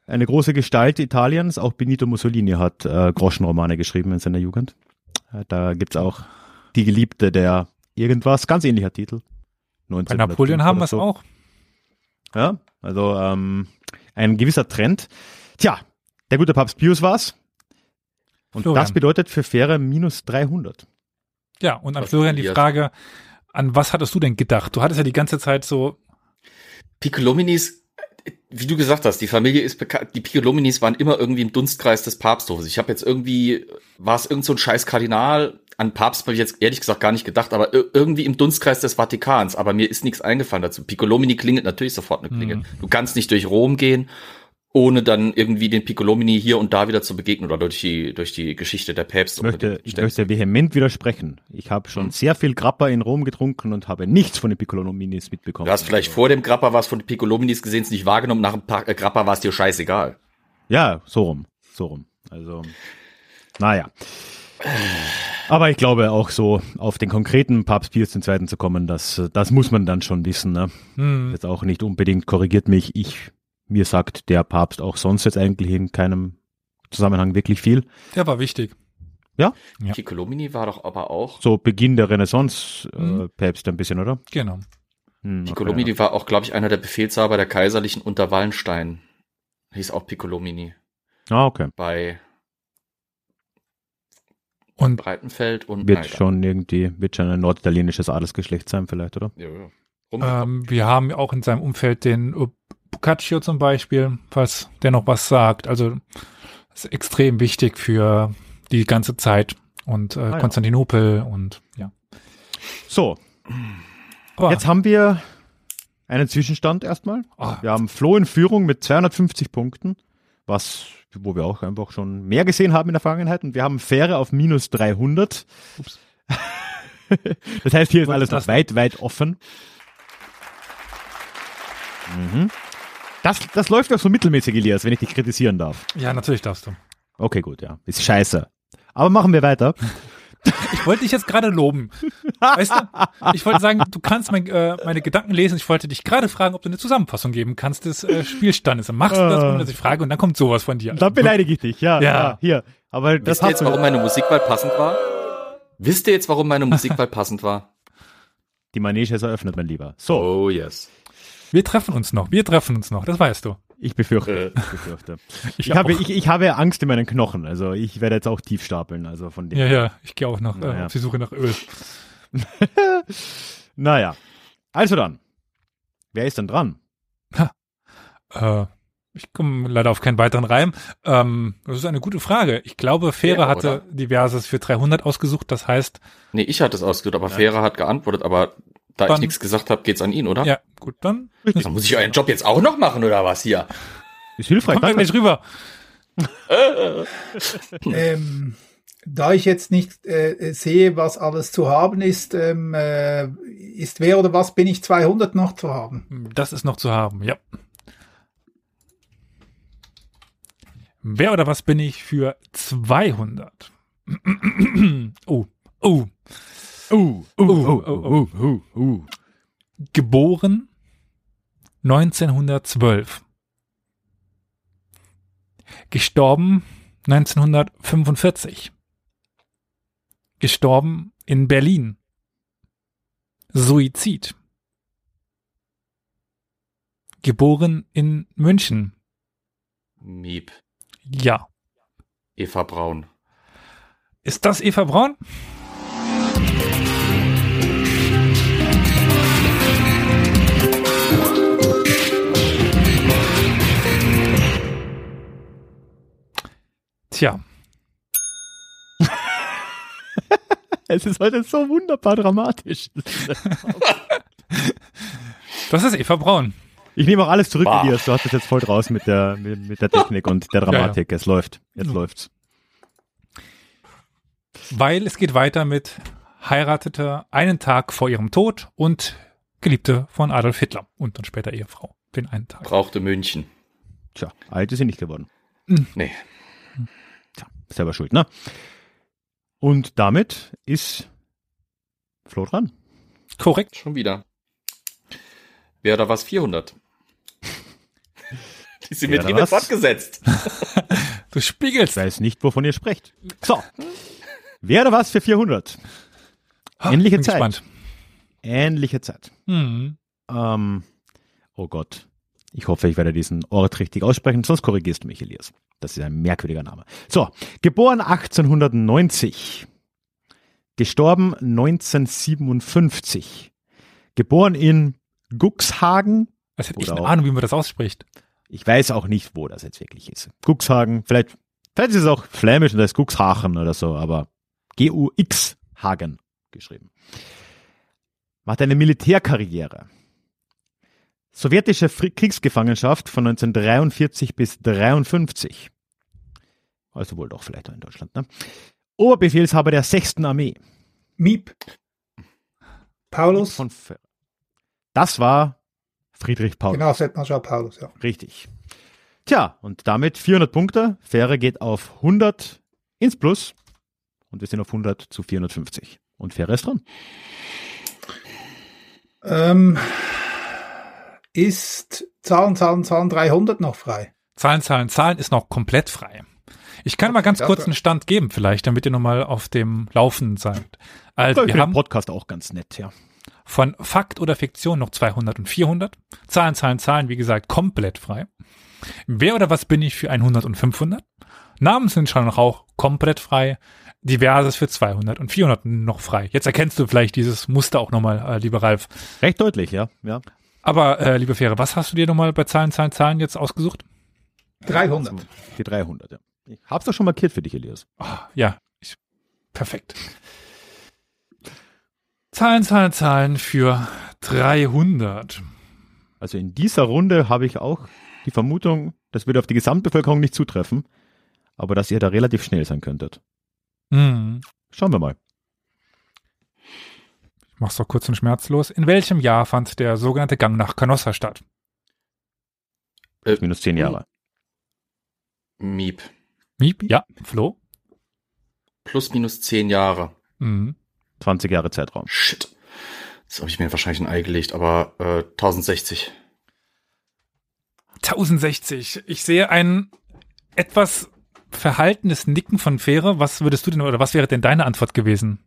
eine große Gestalt Italiens, auch Benito Mussolini hat äh, Groschenromane geschrieben in seiner Jugend. Äh, da gibt's auch Die Geliebte der irgendwas, ganz ähnlicher Titel.
Bei Napoleon haben wir es so. auch.
Ja, also ähm, ein gewisser Trend. Tja, der gute Papst Pius war's. Und Florian. das bedeutet für Fähre minus 300.
Ja, und an was Florian die Frage, an was hattest du denn gedacht? Du hattest ja die ganze Zeit so.
Piccolominis, wie du gesagt hast, die Familie ist bekannt, die Piccolominis waren immer irgendwie im Dunstkreis des Papsthofes. Ich habe jetzt irgendwie, war es irgend so ein scheiß Kardinal, an Papst habe ich jetzt ehrlich gesagt gar nicht gedacht, aber irgendwie im Dunstkreis des Vatikans. Aber mir ist nichts eingefallen dazu. Piccolomini klingelt natürlich sofort eine Klingel. Mhm. Du kannst nicht durch Rom gehen ohne dann irgendwie den Piccolomini hier und da wieder zu begegnen oder durch die, durch die Geschichte der Päpste.
Ich möchte, ich möchte vehement widersprechen. Ich habe schon hm. sehr viel Grappa in Rom getrunken und habe nichts von den Piccolominis mitbekommen.
Du hast vielleicht vor dem Grappa was von den Piccolominis gesehen, es nicht wahrgenommen, nach dem äh, Grappa war es dir scheißegal.
Ja, so rum, so rum. Also, naja. Aber ich glaube auch so auf den konkreten Papst Pius II. zu kommen, das, das muss man dann schon wissen. Ne? Hm. Jetzt auch nicht unbedingt korrigiert mich. Ich mir sagt der Papst auch sonst jetzt eigentlich in keinem Zusammenhang wirklich viel.
Der war wichtig.
Ja?
ja. Piccolomini war doch aber auch.
So Beginn der Renaissance äh. Päpste ein bisschen, oder?
Genau.
Hm, Piccolomini okay, war auch, glaube ich, einer der Befehlshaber der Kaiserlichen unter Wallenstein. Hieß auch Piccolomini.
Ah, okay.
Bei
und
Breitenfeld und
wird nein, schon irgendwie, wird schon ein norditalienisches Adelsgeschlecht sein, vielleicht, oder? Ja,
ja. Ähm, wir haben auch in seinem Umfeld den Boccaccio zum Beispiel, falls der noch was sagt. Also ist extrem wichtig für die ganze Zeit und äh, ah, ja. Konstantinopel und ja.
So. Aber Jetzt haben wir einen Zwischenstand erstmal. Oh. Wir haben Flo in Führung mit 250 Punkten, was, wo wir auch einfach schon mehr gesehen haben in der Vergangenheit. Und wir haben Fähre auf minus 300. Ups. das heißt, hier ist alles noch weit, weit offen. Mhm. Das, das läuft doch so mittelmäßig, Elias, wenn ich dich kritisieren darf.
Ja, natürlich darfst du.
Okay, gut, ja. Ist scheiße. Aber machen wir weiter.
Ich wollte dich jetzt gerade loben. Weißt du? Ich wollte sagen, du kannst mein, äh, meine Gedanken lesen. Ich wollte dich gerade fragen, ob du eine Zusammenfassung geben kannst des äh, Spielstandes. Dann machst du das, ohne dass ich frage, und dann kommt sowas von dir.
Dann beleidige ich dich, ja. Ja, ja hier. Aber
das Wisst ihr jetzt, warum meine Musikwahl passend war? Wisst ihr jetzt, warum meine Musikwahl passend war?
Die Manege ist eröffnet, mein Lieber. So.
Oh, yes.
Wir treffen uns noch, wir treffen uns noch, das weißt du.
Ich befürchte. Äh. Ich, befürchte. ich, ich habe, ich, ich habe Angst in meinen Knochen. Also ich werde jetzt auch tief stapeln. Also von dem.
Ja, ja, ich gehe auch noch naja. äh, auf die Suche nach Öl.
naja. Also dann. Wer ist denn dran?
Ha. Äh, ich komme leider auf keinen weiteren Reim. Ähm, das ist eine gute Frage. Ich glaube, Fähre ja, hatte diverses für 300 ausgesucht. Das heißt.
Nee, ich hatte es ausgesucht, aber ja. Fähre hat geantwortet. Aber da dann, ich nichts gesagt habe, geht's an ihn, oder?
Ja, gut, dann.
Dann muss ich euren Job jetzt auch noch machen, oder was hier?
Ist hilfreich.
Kommt nicht rüber.
ähm, da ich jetzt nicht äh, sehe, was alles zu haben ist, ähm, äh, ist wer oder was bin ich 200 noch zu haben?
Das ist noch zu haben, ja. Wer oder was bin ich für 200? oh, Oh.
Uh, uh, uh, uh, uh, uh.
Geboren 1912. Gestorben 1945. Gestorben in Berlin. Suizid. Geboren in München.
Miep.
Ja.
Eva Braun.
Ist das Eva Braun? Tja,
Es ist heute so wunderbar dramatisch.
das ist Eva Braun.
Ich nehme auch alles zurück,
Bah.
Elias. Du hast es jetzt voll draus mit der, mit, mit der Technik und der Dramatik. Es läuft. Jetzt
Ja.
läuft's.
Weil es geht weiter mit heiratete einen Tag vor ihrem Tod und Geliebte von Adolf Hitler und dann später Ehefrau. Den einen Tag.
Brauchte München.
Tja, alt ist sie nicht geworden.
Nee.
Tja, selber schuld, ne? Und damit ist Flo dran.
Korrekt.
Schon wieder. Wer oder was 400? Die Symmetrie wird fortgesetzt.
Du spiegelst.
Ich weiß nicht, wovon ihr sprecht. So. Wer oder was für 400? Ähnliche Zeit.
Gespannt.
Ähnliche Zeit.
Mhm.
Ähm, oh Gott. Ich hoffe, ich werde diesen Ort richtig aussprechen, sonst korrigierst du mich, Elias. Das ist ein merkwürdiger Name. So, geboren 1890. Gestorben 1957. Geboren in Guxhagen.
Als hätte ich
Oder
eine
auch-
Ahnung, wie man das ausspricht.
Ich weiß auch nicht, wo das jetzt wirklich ist. Guxhagen, vielleicht, vielleicht ist es auch flämisch und da ist Guxhachen oder so, aber G-U-X Hagen geschrieben. Macht eine Militärkarriere. Sowjetische Kriegsgefangenschaft von 1943 bis 53. Also wohl doch vielleicht auch in Deutschland, ne? Oberbefehlshaber der 6. Armee.
Miep. Paulus.
Von Fe- das war Friedrich Paul.
Genau, Feldmarschall Paulus, ja.
Richtig. Tja, und damit 400 Punkte. Fähre geht auf 100 ins Plus. Und wir sind auf 100 zu 450. Und Fähre ist dran.
Ähm, ist Zahlen, Zahlen, Zahlen 300 noch frei?
Zahlen, Zahlen, Zahlen ist noch komplett frei. Ich kann mal ganz
das
kurz einen Stand geben, vielleicht, damit ihr nochmal auf dem Laufenden seid. Also,
Ich
wir haben
den Podcast auch ganz nett, ja.
von Fakt oder Fiktion noch 200 und 400. Zahlen, Zahlen, Zahlen, wie gesagt, komplett frei. Wer oder was bin ich für 100 und 500? Namen sind schon noch auch komplett frei. Diverses für 200 und 400 noch frei. Jetzt erkennst du vielleicht dieses Muster auch nochmal, äh, lieber Ralf.
Recht deutlich, ja. ja.
Aber, äh, liebe Fähre, was hast du dir nochmal bei Zahlen, Zahlen, Zahlen jetzt ausgesucht?
300.
Die 300, ja. Ich hab's doch schon markiert für dich, Elias.
Ah, ja, ich, perfekt. Zahlen, Zahlen, Zahlen für 300.
Also in dieser Runde habe ich auch die Vermutung, das würde auf die Gesamtbevölkerung nicht zutreffen, aber dass ihr da relativ schnell sein könntet.
Hm.
Schauen wir mal.
Ich mach's doch kurz und schmerzlos. In welchem Jahr fand der sogenannte Gang nach Canossa statt?
Äh,
Minus 10 Jahre.
Miep.
Miep? Ja, Flo?
Plus minus 10 Jahre.
Mhm.
20 Jahre Zeitraum.
Shit. Das habe ich mir wahrscheinlich ein Ei gelegt, aber äh, 1060.
1060. Ich sehe ein etwas verhaltenes Nicken von Fähre. Was würdest du denn, oder was wäre denn deine Antwort gewesen?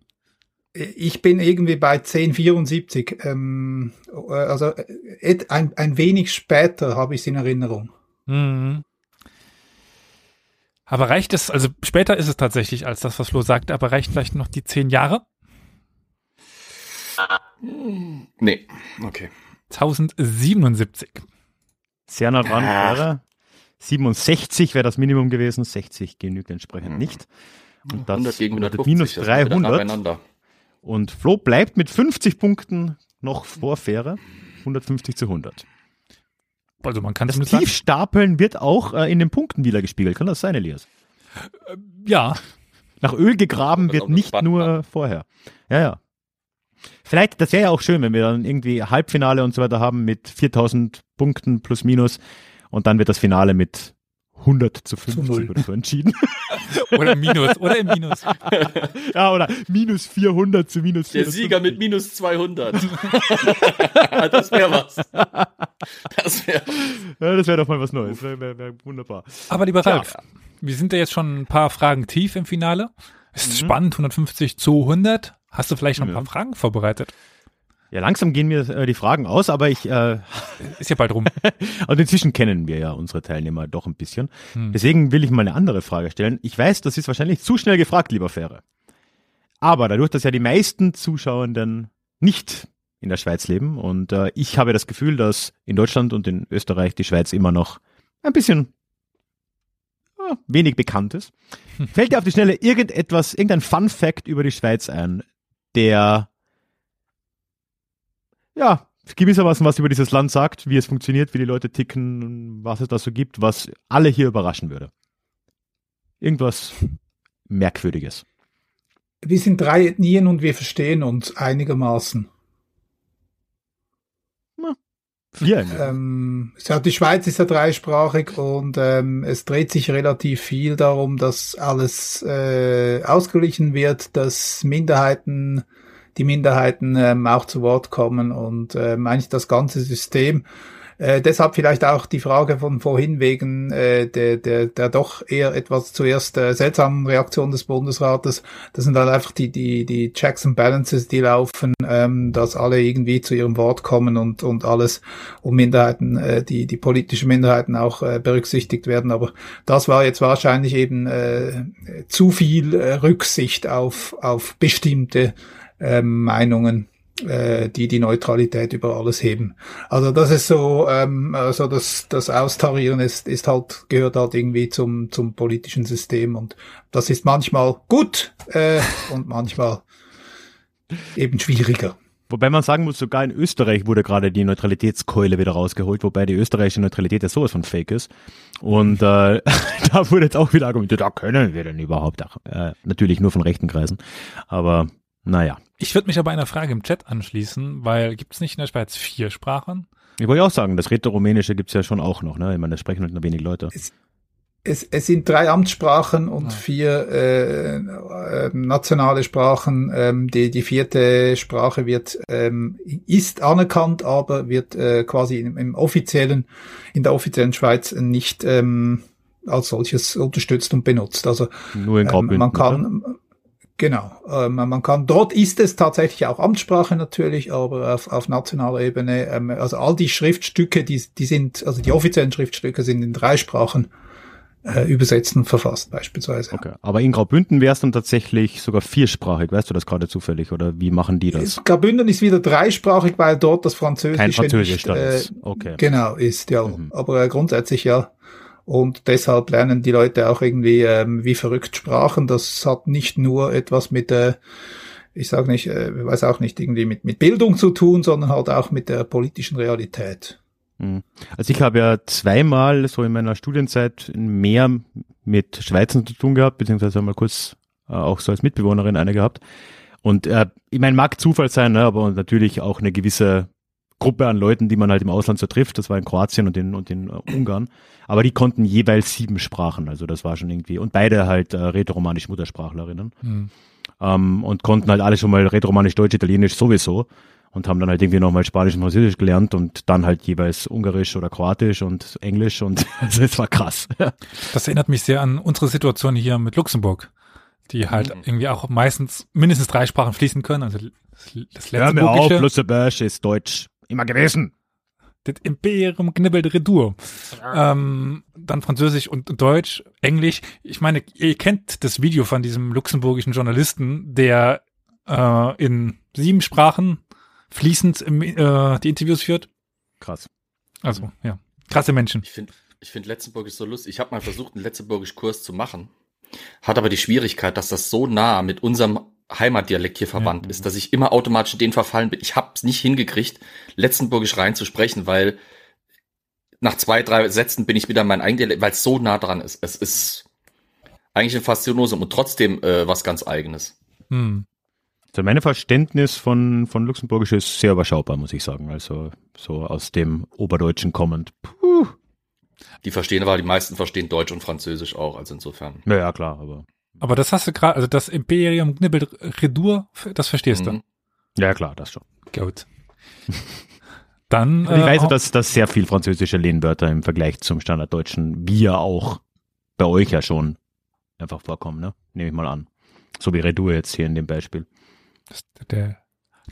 Ich bin irgendwie bei 1074. Ähm, äh, also äh, ein, ein wenig später habe ich es in Erinnerung.
Mhm. Aber reicht es, also später ist es tatsächlich als das, was Flo sagte, aber reicht vielleicht noch die 10 Jahre?
Nee, okay.
1077.
Sehr nah dran
Ach.
Wäre. 67 wäre das Minimum gewesen, 60 genügt entsprechend
Mhm.
nicht. Und das
100 gegen
bedeutet
150.
minus
das ist wieder
300.
nacheinander.
Und Flo bleibt mit 50 Punkten noch vor Fähre. 150 zu 100.
Also man kann
Das
zumindest sagen,
Tiefstapeln wird auch äh, in den Punkten wieder gespiegelt. Kann das sein, Elias?
ja,
Nach Öl gegraben wird nicht nur vorher. Ja, ja. Vielleicht, das wäre ja auch schön, wenn wir dann irgendwie Halbfinale und so weiter haben mit 4000 Punkten plus minus und dann wird das Finale mit 100 zu 50 oder so entschieden.
oder minus, oder im Minus.
ja, oder minus 400 zu minus 400.
Der Sieger mit minus 200. das wäre was.
Das wäre ja, das wär doch mal was Neues. Wäre wär, wär wunderbar.
Aber lieber Ralf, ja. wir sind ja jetzt schon ein paar Fragen tief im Finale. Es ist mhm. spannend, 150 zu 100. Hast du vielleicht noch ein paar Fragen vorbereitet?
Ja, langsam gehen mir äh, die Fragen aus, aber ich äh,
ist ja bald rum.
und inzwischen kennen wir ja unsere Teilnehmer doch ein bisschen. Hm. Deswegen will ich mal eine andere Frage stellen. Ich weiß, das ist wahrscheinlich zu schnell gefragt, lieber Fähre. Aber dadurch, dass ja die meisten Zuschauenden nicht in der Schweiz leben und äh, ich habe das Gefühl, dass in Deutschland und in Österreich die Schweiz immer noch ein bisschen äh, wenig bekannt ist. Fällt dir auf die Schnelle irgendetwas, irgendein Fun Fact über die Schweiz ein, der ja, gewissermaßen was über dieses Land sagt, wie es funktioniert, wie die Leute ticken, was es da so gibt, was alle hier überraschen würde. Irgendwas Merkwürdiges.
Wir sind drei Ethnien und wir verstehen uns einigermaßen.
vier.
Ähm, ja, die Schweiz ist ja dreisprachig und ähm, es dreht sich relativ viel darum, dass alles äh, ausgeglichen wird, dass Minderheiten die Minderheiten ähm, auch zu Wort kommen und ähm, eigentlich das ganze System. Äh, deshalb vielleicht auch die Frage von vorhin wegen äh, der, der, der doch eher etwas zuerst äh, seltsamen Reaktion des Bundesrates. Das sind dann einfach die, die, die Checks and Balances, die laufen, ähm, dass alle irgendwie zu ihrem Wort kommen und, und alles um Minderheiten, äh, die, die politischen Minderheiten auch äh, berücksichtigt werden. Aber das war jetzt wahrscheinlich eben äh, zu viel äh, Rücksicht auf, auf bestimmte ähm, Meinungen, äh, die die Neutralität über alles heben. Also das ist so, ähm, also das, das Austarieren ist, ist halt, gehört halt irgendwie zum, zum politischen System und das ist manchmal gut äh, und manchmal eben schwieriger.
Wobei man sagen muss, sogar in Österreich wurde gerade die Neutralitätskeule wieder rausgeholt, wobei die österreichische Neutralität ja sowas von fake ist. Und äh, da wurde jetzt auch wieder argumentiert, da können wir denn überhaupt. Ach, äh, natürlich nur von rechten Kreisen. Aber naja.
Ich würde mich aber einer Frage im Chat anschließen, weil gibt es nicht in der Schweiz vier Sprachen?
Ich wollte auch sagen, das Rätoromänische gibt es ja schon auch noch, ne? Ich meine, das sprechen halt nur wenig Leute.
Es, es, es sind drei Amtssprachen und ah. vier äh, äh, nationale Sprachen. Ähm, die, die vierte Sprache wird ähm, ist anerkannt, aber wird äh, quasi im, im offiziellen, in der offiziellen Schweiz nicht ähm, als solches unterstützt und benutzt. Also
nur in ähm,
man kann oder? Genau. Ähm, man kann, dort ist es tatsächlich auch Amtssprache natürlich, aber auf, auf nationaler Ebene, ähm, also all die Schriftstücke, die, die sind, also die offiziellen Schriftstücke sind in drei Sprachen äh, übersetzt und verfasst beispielsweise.
Okay, aber in Graubünden wäre es dann tatsächlich sogar viersprachig, weißt du das gerade zufällig oder wie machen die das?
Graubünden ist wieder dreisprachig, weil dort das Französische
Kein Französisch
nicht, äh, okay. genau ist, ja. Mhm. Aber äh, grundsätzlich ja. Und deshalb lernen die Leute auch irgendwie ähm, wie verrückt Sprachen. Das hat nicht nur etwas mit der, ich sage nicht, äh, weiß auch nicht, irgendwie mit, mit Bildung zu tun, sondern halt auch mit der politischen Realität.
Mhm. Also ich habe ja zweimal so in meiner Studienzeit mehr mit Schweizern zu tun gehabt, beziehungsweise mal kurz äh, auch so als Mitbewohnerin eine gehabt. Und äh, ich meine, mag Zufall sein, ne, aber natürlich auch eine gewisse Gruppe an Leuten, die man halt im Ausland so trifft. Das war in Kroatien und in, und in uh, Ungarn. Aber die konnten jeweils sieben Sprachen. Also das war schon irgendwie. Und beide halt äh, rätoromanisch Muttersprachlerinnen. Mhm. Ähm, und konnten halt alle schon mal rätoromanisch, Deutsch, Italienisch sowieso. Und haben dann halt irgendwie nochmal Spanisch und Französisch gelernt und dann halt jeweils Ungarisch oder Kroatisch und Englisch und also es war krass.
das erinnert mich sehr an unsere Situation hier mit Luxemburg die halt mhm. irgendwie auch meistens mindestens drei Sprachen fließen können. Also das,
das Hör mir auf, Luxemburg ist Deutsch. Immer gewesen.
Das Imperium knibbelt Retour. Ähm, dann Französisch und Deutsch, Englisch. Ich meine, ihr kennt das Video von diesem luxemburgischen Journalisten, der äh, in sieben Sprachen fließend im, äh, die Interviews führt.
Krass.
Also, ja. Krasse Menschen.
Ich finde ich find Letztenburgisch so lustig. Ich habe mal versucht, einen Letztenburgisch Kurs zu machen. Hat aber die Schwierigkeit, dass das so nah mit unserem Heimatdialekt hier verwandt ja. ist, dass ich immer automatisch in den verfallen bin. Ich habe es nicht hingekriegt, Letztenburgisch rein zu sprechen, weil nach zwei, drei Sätzen bin ich wieder mein eigenes Dialekt, weil es so nah dran ist. Es ist eigentlich ein Faszinosum und trotzdem äh, was ganz eigenes. Hm.
Also mein Verständnis von, von Luxemburgisch ist sehr überschaubar, muss ich sagen. Also so aus dem Oberdeutschen kommend. Puh.
Die verstehen aber, die meisten verstehen Deutsch und Französisch auch, also insofern.
Ja, ja, klar, aber.
Aber das hast du gerade, also das Imperium Knibbel Redur, das verstehst
Mhm.
du.
Ja, klar, das schon.
Gut. Dann.
Ich
äh,
weiß ja,
auch-
dass, dass sehr viel französische Lehnwörter im Vergleich zum Standarddeutschen wir auch bei euch ja schon einfach vorkommen, ne? Nehme ich mal an. So wie Redur jetzt hier in dem Beispiel.
das- der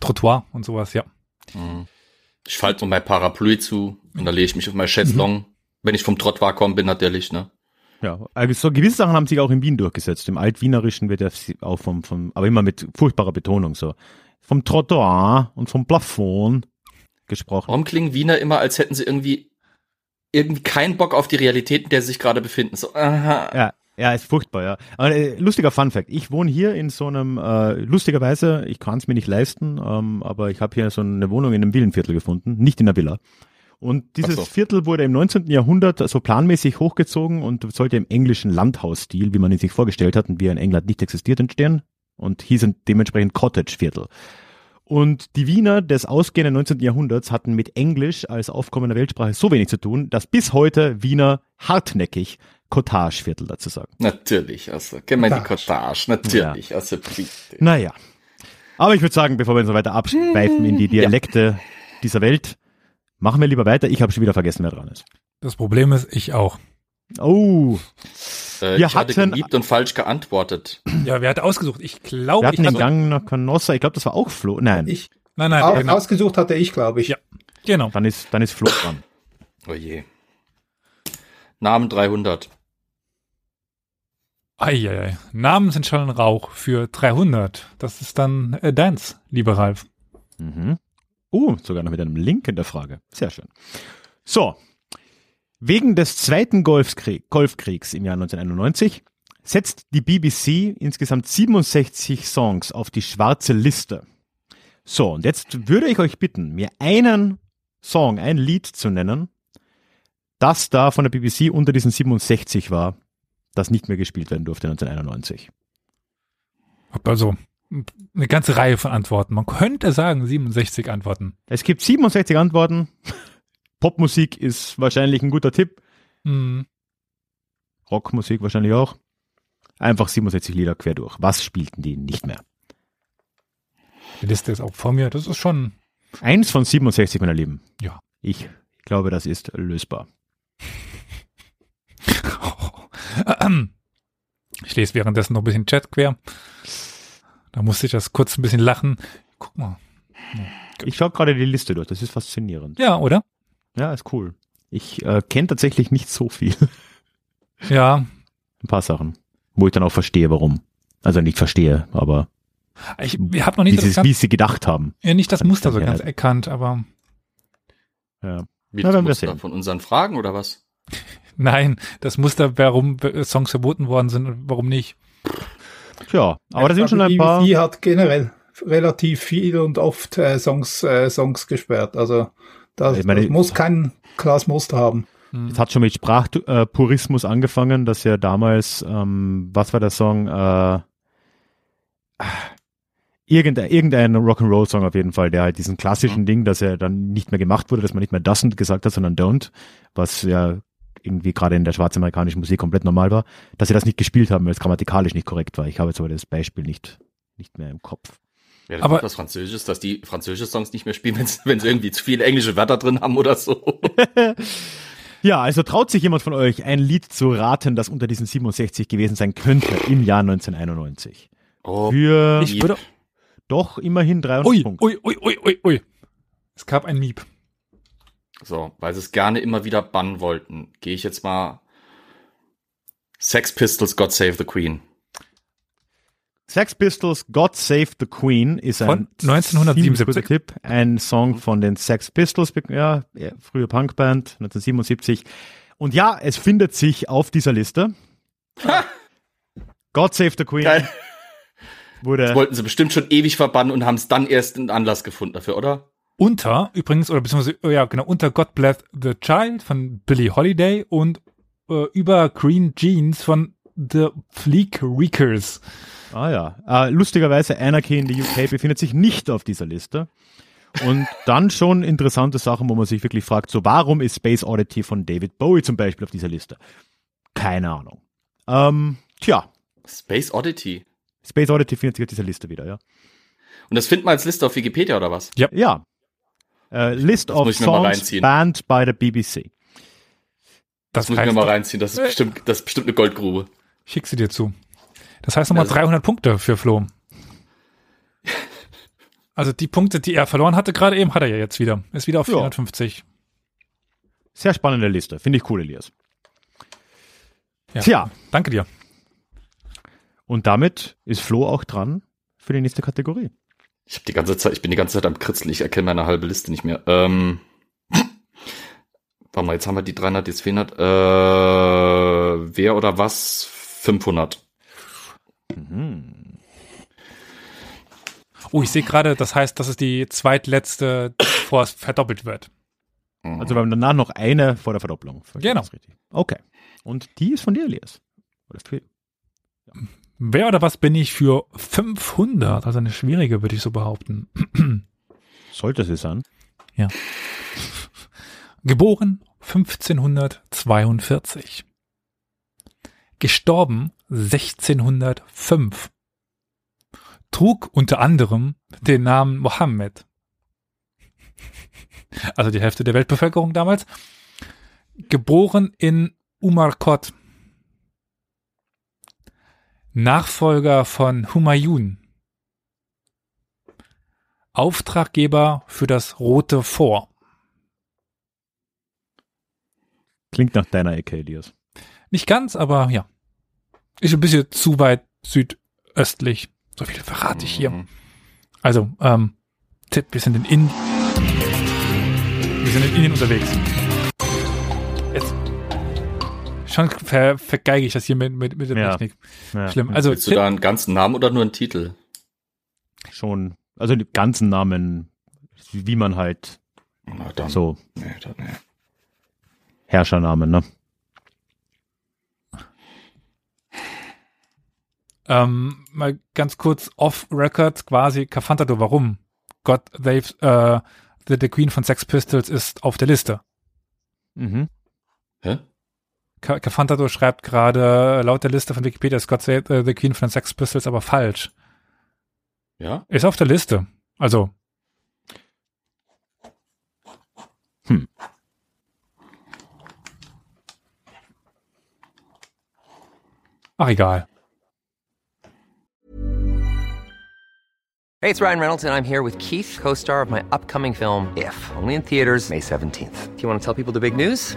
Trottoir und sowas, ja.
Mhm. Ich falte nur mein Parapluie zu und dann lege ich mich auf mein Chaiselong. Wenn ich vom Trottoir komme, bin natürlich, ne?
Ja, also so gewisse Sachen haben sich auch in Wien durchgesetzt. Im Altwienerischen wird ja auch vom, vom, aber immer mit furchtbarer Betonung so. Vom Trottoir und vom Plafond gesprochen.
Warum klingen Wiener immer, als hätten sie irgendwie irgendwie keinen Bock auf die Realität, in der sie sich gerade befinden? So, aha.
Ja, ja, ist furchtbar, ja. Aber, äh, lustiger Fun Fact. Ich wohne hier in so einem, äh, lustigerweise, ich kann es mir nicht leisten, ähm, aber ich habe hier so eine Wohnung in einem Villenviertel gefunden, nicht in einer Villa. Und dieses
so.
Viertel wurde im 19. Jahrhundert so planmäßig hochgezogen und sollte im englischen Landhausstil, wie man ihn sich vorgestellt hat und wie er in England nicht existiert, entstehen und hieß dementsprechend Cottage-Viertel. Und die Wiener des ausgehenden 19. Jahrhunderts hatten mit Englisch als aufkommender Weltsprache so wenig zu tun, dass bis heute Wiener hartnäckig Cottage-Viertel dazu sagen.
Natürlich, also, kennen wir die
Cottage.
Natürlich, also, bitte.
Naja. Aber ich würde sagen, bevor wir uns so weiter abschweifen in die Dialekte dieser Welt, machen wir lieber weiter. Ich habe schon wieder vergessen, wer dran ist.
Das Problem ist, ich auch.
Oh,
Äh,
Wir
ich hatte
hatten-
geliebt und falsch geantwortet.
Ja, wer hat ausgesucht? Ich glaube,
wir
ich
hatten den
hatte,
Gang nach Canossa. Ich glaube, das war auch Flo. Nein,
Ich,
Nein, nein,
au-
genau.
ausgesucht hatte ich, glaube ich.
Ja. genau.
dann ist, dann ist Flo dran.
Oh je. Namen 300.
Eieiei. Namen sind schon ein Rauch für 300. Das ist dann äh, Dance, lieber Ralf.
Mhm. Uh, sogar noch mit einem Link in der Frage. Sehr schön. So. Wegen des zweiten Golfkrieg, Golfkriegs im Jahr 1991 setzt die BBC insgesamt 67 Songs auf die schwarze Liste. So, und jetzt würde ich euch bitten, mir einen Song, ein Lied zu nennen, das da von der BBC unter diesen 67 war, das nicht mehr gespielt werden durfte 1991.
Hab Also eine ganze Reihe von Antworten. Man könnte sagen 67 Antworten.
Es gibt 67 Antworten. Popmusik ist wahrscheinlich ein guter Tipp.
Hm.
Rockmusik wahrscheinlich auch. Einfach 67 Lieder quer durch. Was spielten die nicht mehr?
Die Liste ist auch vor mir. Das ist schon.
Eins von 67, meine Lieben.
Ja.
Ich glaube, das ist lösbar.
Ich lese währenddessen noch ein bisschen Chat quer. Da musste ich das kurz ein bisschen lachen. Guck mal.
Ich schaue gerade die Liste durch. Das ist faszinierend.
Ja, oder?
Ja, ist cool. Ich äh, kenne tatsächlich nicht so viel.
Ja.
Ein paar Sachen. Wo ich dann auch verstehe, warum. Also nicht verstehe, aber
Ich, ich habe noch
wie
nicht,
sie,
das ganz,
wie sie gedacht haben.
ja, nicht das Muster so
Ja.
ganz erkannt, aber
Ja.
Wie
Na,
das
wir
Muster
sehen.
von unseren Fragen oder was?
nein, das Muster, warum Songs verboten worden sind und warum nicht.
Tja, aber da sind schon ein paar.
BBC hat generell relativ viel und oft äh, Songs, äh, Songs gesperrt. Also das,
Ich meine-
das muss kein klares Muster haben.
Hm.
Es hat schon mit Sprachpurismus angefangen, dass ja damals, ähm, was war der Song? Äh, irgendein, irgendein Rock'n'Roll-Song auf jeden Fall, der halt diesen klassischen
Mhm.
Ding, dass er dann nicht mehr gemacht wurde, dass man nicht mehr doesn't gesagt hat, sondern don't, was ja irgendwie gerade in der schwarzamerikanischen Musik komplett normal war, dass sie das nicht gespielt haben, weil es grammatikalisch nicht korrekt war. Ich habe jetzt aber das Beispiel nicht, nicht mehr im Kopf.
Ja,
Aber-
aber was Französisches, dass die französische Songs nicht mehr spielen, wenn sie irgendwie zu viele englische Wörter drin haben oder so.
Ja, also traut sich jemand von euch, ein Lied zu raten, das unter diesen 67 gewesen sein könnte im Jahr 1991?
Oh,
Für
Ich würde.
doch immerhin 300
Ui,
Punkte.
ui, ui, ui, ui, ui. Es gab ein Miep.
So, weil sie es gerne immer wieder bannen wollten, gehe ich jetzt mal Sex Pistols, God Save the Queen.
Sex Pistols God Save the Queen ist ein
Von 1977.
ziemlich guter Tipp. Ein Song von den Sex Pistols, ja, frühe Punkband, 1977. Und ja, es findet sich auf dieser Liste. God Save the Queen
Geil.
wurde
Wollten sie bestimmt schon ewig verbannen und haben es dann erst einen Anlass gefunden dafür, oder?
Unter, übrigens, oder beziehungsweise, oh ja, genau, unter God Bless the Child von Billie Holiday und äh, über Green Jeans von The Fleek Reekers.
Ah ja. Äh, lustigerweise Anarchy in the UK befindet sich nicht auf dieser Liste. Und dann schon interessante Sachen, wo man sich wirklich fragt, so warum ist Space Oddity von David Bowie zum Beispiel auf dieser Liste? Keine Ahnung. Ähm, tja.
Space Oddity.
Space Oddity findet sich auf dieser Liste wieder, ja.
Und das findet man als Liste auf Wikipedia oder was?
Ja. ja. Uh, List
das
of Songs banned by the BBC.
Das, das muss ich mir mal reinziehen. Das ist, bestimmt, das ist bestimmt eine Goldgrube.
Schick sie dir zu. Das heißt nochmal also, 300 Punkte für Flo. Also die Punkte, die er verloren hatte, gerade eben hat er ja jetzt wieder. Ist wieder auf 450. Ja.
Sehr spannende Liste. Finde ich cool, Elias.
Ja. Tja. Danke dir.
Und damit ist Flo auch dran für die nächste Kategorie.
Ich habe die ganze Zeit, ich bin die ganze Zeit am Kritzeln, ich erkenne meine halbe Liste nicht mehr. Ähm, warte mal, jetzt haben wir die 300, die 400. Äh, wer oder was? 500. Mhm.
Oh, ich sehe gerade, das heißt, das ist die zweitletzte, bevor es verdoppelt wird.
Also wir haben danach noch eine vor der Verdopplung.
Genau.
Okay. Und die ist von dir, Elias. Oder für,
ja. Wer oder was bin ich für 500? Also eine schwierige, würde ich so behaupten.
Sollte sie sein.
Ja. Geboren 1542. Gestorben 1605. Trug unter anderem den Namen Mohammed. Also die Hälfte der Weltbevölkerung damals. Geboren in Umarkot Nachfolger von Humayun. Auftraggeber für das Rote Fort.
Klingt nach deiner Ecke, Elias.
Nicht ganz, aber ja. Ist ein bisschen zu weit südöstlich. So viel verrate ich hier. Mhm. Also, ähm, Tipp, wir sind in Indien. Wir sind in Indien unterwegs schon ver, vergeige ich das hier mit, mit, mit der ja. Technik.
Ja. Schlimm. Also, Willst du da einen ganzen Namen oder nur einen Titel?
Schon. Also die ganzen Namen, wie man halt dann, so nee, dann, nee. Herrschernamen, ne?
Ähm, mal ganz kurz off-record quasi Cafantado, warum? God, they've, uh, the, the Queen von Sex Pistols ist auf der Liste.
Mhm. Hä?
Cafantado schreibt gerade, laut der Liste von Wikipedia ist God Save the Queen von Sex Pistols aber falsch.
Ja?
Ist auf der Liste. Also. Hm. Ach, egal.
Hey, it's Ryan Reynolds, and I'm here with Keith, co star of my upcoming film, If, only in theaters, May 17th. Do you want to tell people the big news?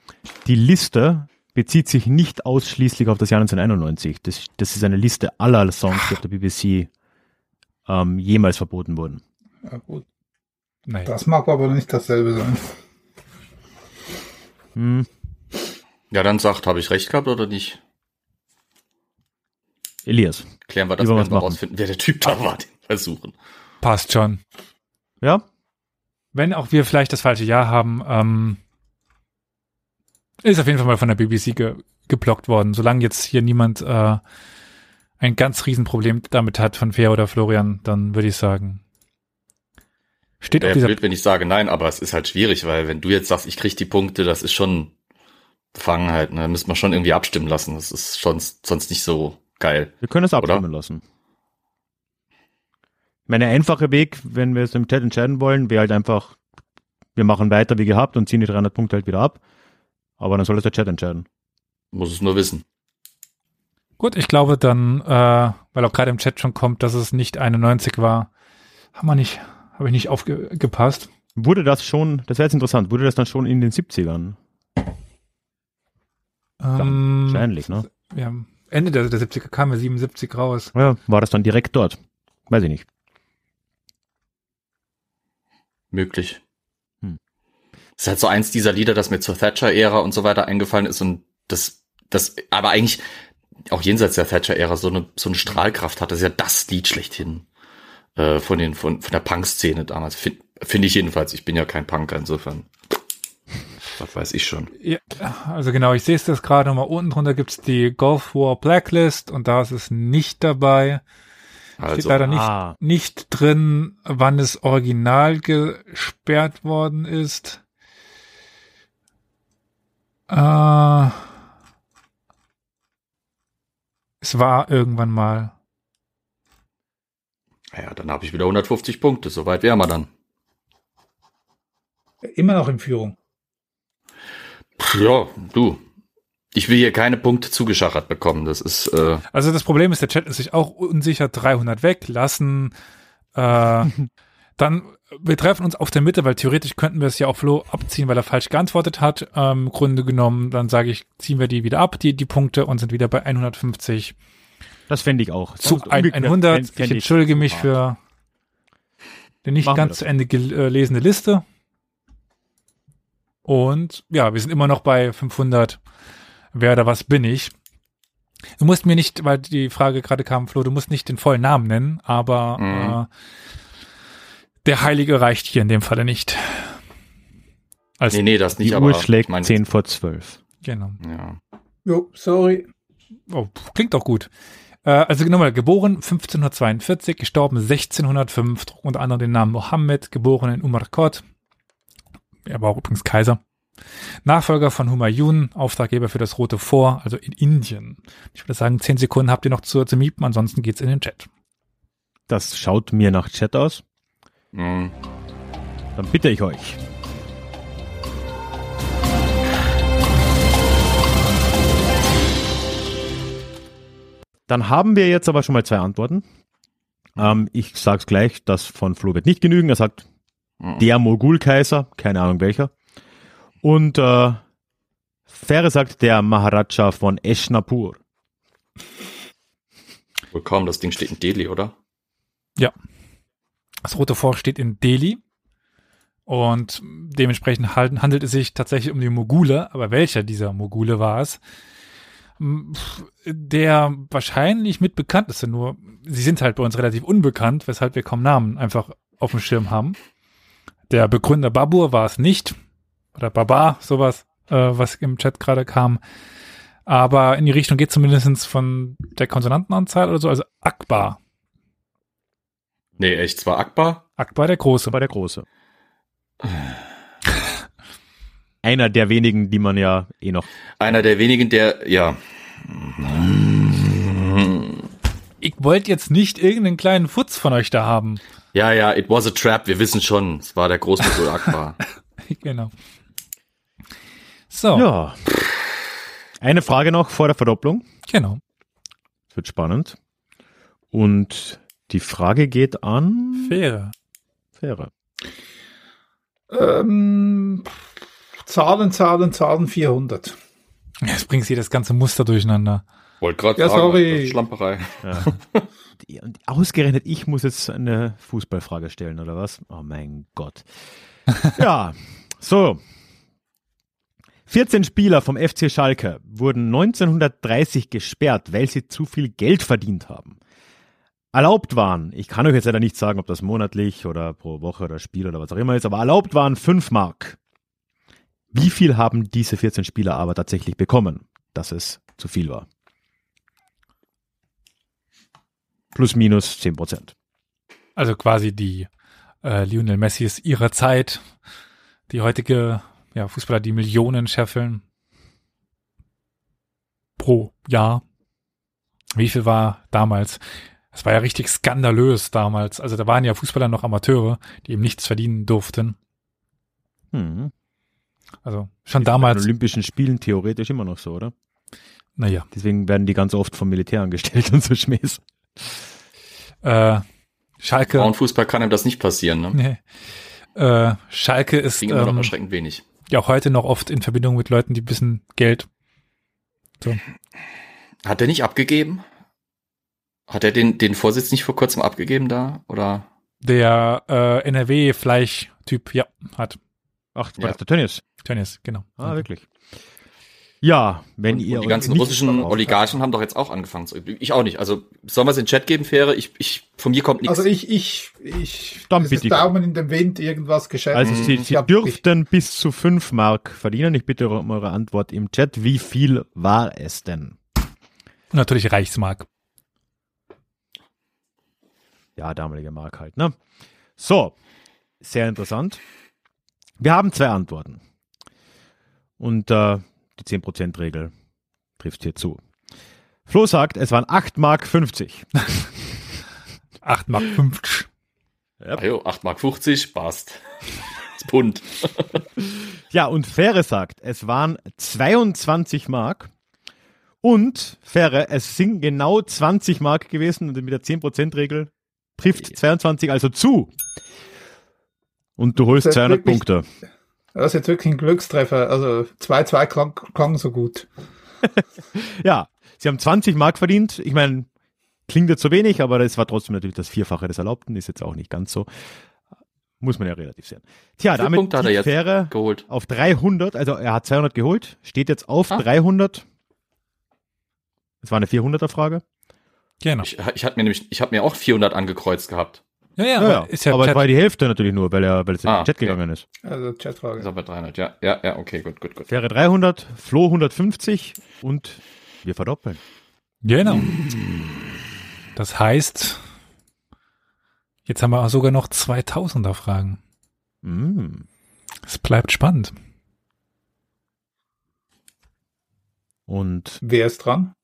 Die Liste bezieht sich nicht ausschließlich auf das Jahr 1991. Das, das ist eine Liste aller Songs, die auf der BBC ähm, jemals verboten wurden.
Ja, gut. Nein. Das mag aber nicht dasselbe sein.
Hm. Ja, dann sagt, habe ich recht gehabt oder nicht?
Elias.
Klären wir das mal rausfinden, wer der Typ da war, den versuchen.
Passt schon.
Ja?
Wenn auch wir vielleicht das falsche Jahr haben, ähm, ist auf jeden Fall mal von der BBC ge geblockt worden. Solange jetzt hier niemand äh, ein ganz Riesenproblem damit hat von Fair oder Florian, dann würde ich sagen.
Steht auf dieser blöd, wenn ich sage nein, aber es ist halt schwierig, weil wenn du jetzt sagst, ich krieg die Punkte, das ist schon Befangenheit, ne? Müssen wir schon irgendwie abstimmen lassen. Das ist schon sonst nicht so geil.
Wir können es abstimmen oder? lassen. Mein einfacher Weg, wenn wir es im Chat entscheiden wollen, wäre halt einfach, wir machen weiter wie gehabt und ziehen die 300 Punkte halt wieder ab. Aber dann soll es der Chat entscheiden.
Muss es nur wissen.
Gut, ich glaube dann, äh, weil auch gerade im Chat schon kommt, dass es nicht 91 war, haben wir nicht, habe ich nicht aufgepasst.
Wurde das schon, das wäre jetzt interessant, wurde das dann schon in den 70ern?
Ähm,
wahrscheinlich, ne?
Ja, Ende der, der 70er kam ja 77 raus.
Ja, war das dann direkt dort? Weiß ich nicht.
Möglich. Das ist halt so eins dieser Lieder, das mir zur Thatcher-Ära und so weiter eingefallen ist und das, das, aber eigentlich auch jenseits der Thatcher-Ära so eine, so eine Strahlkraft hat. Das ist ja das Lied schlechthin äh, von den, von, von der Punk-Szene damals. Finde find ich jedenfalls. Ich bin ja kein Punker, insofern. Das weiß ich schon.
Ja, also genau, ich sehe es das gerade nochmal. Unten drunter gibt's die Gulf War Blacklist und da ist es nicht dabei. Also, Steht leider nicht, ah. nicht drin, wann es original gesperrt worden ist. Äh, es war irgendwann mal.
Ja, dann habe ich wieder 150 Punkte. Soweit wären wir dann.
Immer noch in Führung.
Ja, du. Ich will hier keine Punkte zugeschachert bekommen. Das ist. Äh
also das Problem ist, der Chat ist sich auch unsicher. 300 weglassen. Äh, dann wir treffen uns auf der Mitte, weil theoretisch könnten wir es ja auch Flo abziehen, weil er falsch geantwortet hat. Ähm, Grunde genommen, dann sage ich, ziehen wir die wieder ab, die, die Punkte, und sind wieder bei 150.
Das fände ich auch.
Zu 100. ich entschuldige mich für die nicht ganz zu Ende gelesene Liste. Und ja, wir sind immer noch bei 500. Wer oder was bin ich? Du musst mir nicht, weil die Frage gerade kam, Flo, du musst nicht den vollen Namen nennen, aber mhm. äh, der Heilige reicht hier in dem Falle nicht.
Als nee, nee, das nicht,
die aber Uhr schlägt ich mein, 10 vor 12.
Genau.
Ja.
Jo, sorry.
Oh, klingt doch gut. Äh, also nochmal, geboren 1542, gestorben 1605, unter anderem den Namen Mohammed, geboren in Umarkot, er war auch übrigens Kaiser. Nachfolger von Humayun, Auftraggeber für das Rote Fort, also in Indien. Ich würde sagen, zehn Sekunden habt ihr noch zu, zu mieten, ansonsten geht's in den Chat.
Das schaut mir nach Chat aus.
Mhm.
Dann bitte ich euch. Dann haben wir jetzt aber schon mal zwei Antworten. Ähm, ich sag's gleich, das von Flo wird nicht genügen. Er sagt der Mogulkaiser, keine Ahnung welcher. Und äh, Fähre sagt der Maharaja von Eshnapur.
Wohl kaum, das Ding steht in Delhi, oder?
Ja. Das Rote Fort steht in Delhi. Und dementsprechend handelt es sich tatsächlich um die Mogule. Aber welcher dieser Mogule war es? Der wahrscheinlich mit bekannteste, nur sie sind halt bei uns relativ unbekannt, weshalb wir kaum Namen einfach auf dem Schirm haben. Der Begründer Babur war es nicht. Oder Baba, sowas, äh, was im Chat gerade kam. Aber in die Richtung geht zumindest von der Konsonantenanzahl oder so, also Akbar.
Nee, echt, zwar Akbar?
Akbar der Große.
Akbar der Große. Einer der wenigen, die man ja eh noch.
Einer der wenigen, der, ja.
Ich wollte jetzt nicht irgendeinen kleinen Futz von euch da haben.
Ja, ja, it was a trap, wir wissen schon. Es war der Großmutter Akbar.
genau. So.
Ja. Eine Frage noch vor der Verdopplung.
Genau.
Das wird spannend. Und die Frage geht an
Fähre.
Fähre.
Ähm, Zahlen, Zahlen, Zahlen 400.
Jetzt bringt sie das ganze Muster durcheinander.
Wollte gerade
ja, sagen, sorry.
Schlamperei. Ja.
und ausgerechnet ich muss jetzt eine Fußballfrage stellen, oder was? Oh mein Gott. ja, so. 14 Spieler vom FC Schalke wurden 1930 gesperrt, weil sie zu viel Geld verdient haben. Erlaubt waren, ich kann euch jetzt leider nicht sagen, ob das monatlich oder pro Woche oder Spiel oder was auch immer ist, aber erlaubt waren 5 Mark. Wie viel haben diese 14 Spieler aber tatsächlich bekommen, dass es zu viel war? plus minus 10 Prozent.
Also quasi die äh, Lionel Messis ihrer Zeit, die heutige ja, Fußballer, die Millionen scheffeln pro Jahr. Wie viel war damals? Es war ja richtig skandalös damals. Also da waren ja Fußballer noch Amateure, die eben nichts verdienen durften.
Hm.
Also schon damals.
Bei Olympischen Spielen theoretisch immer noch so, oder?
Naja.
Deswegen werden die ganz oft vom Militär angestellt und so Schmähs.
Äh, Schalke.
Frauenfußball kann ihm das nicht passieren, ne?
Nee. Äh, Schalke ist
immer noch ähm, erschreckend wenig.
Ja, auch heute noch oft in Verbindung mit Leuten, die ein bisschen Geld. So.
Hat er nicht abgegeben? Hat er den, den Vorsitz nicht vor kurzem abgegeben da? Oder?
Der äh, NRW-Fleisch-Typ, ja, hat.
Ach, war
Ja.
das der Tönnies?
Tönnies, genau.
Ah, wirklich. Ja, wenn ihr
Und die ganzen russischen Oligarchen haben doch jetzt auch angefangen zu. Ich auch nicht. Also sollen wir es in den Chat geben, Fähre? Ich, ich, von mir kommt nichts.
Also ich, ich, ich,
Dann bitte.
ist Daumen in den Wind, irgendwas geschätzt.
Also Sie,
Ich
Sie
hab-
dürften bis zu 5 Mark verdienen. Ich bitte um eure Antwort im Chat. Wie viel war es denn?
Natürlich Reichsmark.
Ja, damalige Mark halt, ne? So, sehr interessant. Wir haben zwei Antworten. Und äh, die 10%-Regel trifft hier zu. Flo sagt, es waren 8 Mark 50.
8 Mark 50.
Ah, jo, 8 Mark 50, passt. Das Pfund.
Ja, und Fähre sagt, es waren 22 Mark. Und Fähre, es sind genau 20 Mark gewesen und mit der 10%-Regel trifft 22 also zu. Und du holst
Das ist
200
wirklich-
Punkte.
Das ist jetzt wirklich ein Glückstreffer. Also 2-2 klang, klang so gut.
Ja, sie haben 20 Mark verdient. Ich meine, klingt jetzt so wenig, aber das war trotzdem natürlich das Vierfache des Erlaubten. Ist jetzt auch nicht ganz so. Muss man ja relativ sehen. Tja, damit
Punkte hat er
Fähre
geholt?
auf 300. Also er hat 200 geholt, steht jetzt auf
Ah.
300. Das war eine 400er Frage.
Genau.
Ich, ich hatte mir nämlich, ich habe mir auch 400 angekreuzt gehabt.
Ja, ja,
Ja,
aber
ja.
ist ja
aber es war die Hälfte natürlich nur, weil er, weil es in
Ah,
den Chat
okay.
gegangen ist.
Also
Ist
Chatfrage.
aber 300, ja, ja, ja, okay, gut, gut, gut.
Fähre 300, Flo 150 und wir verdoppeln.
Genau. Das heißt, jetzt haben wir sogar noch 2000er Fragen.
Mm.
Es bleibt spannend.
Und
Wer ist dran?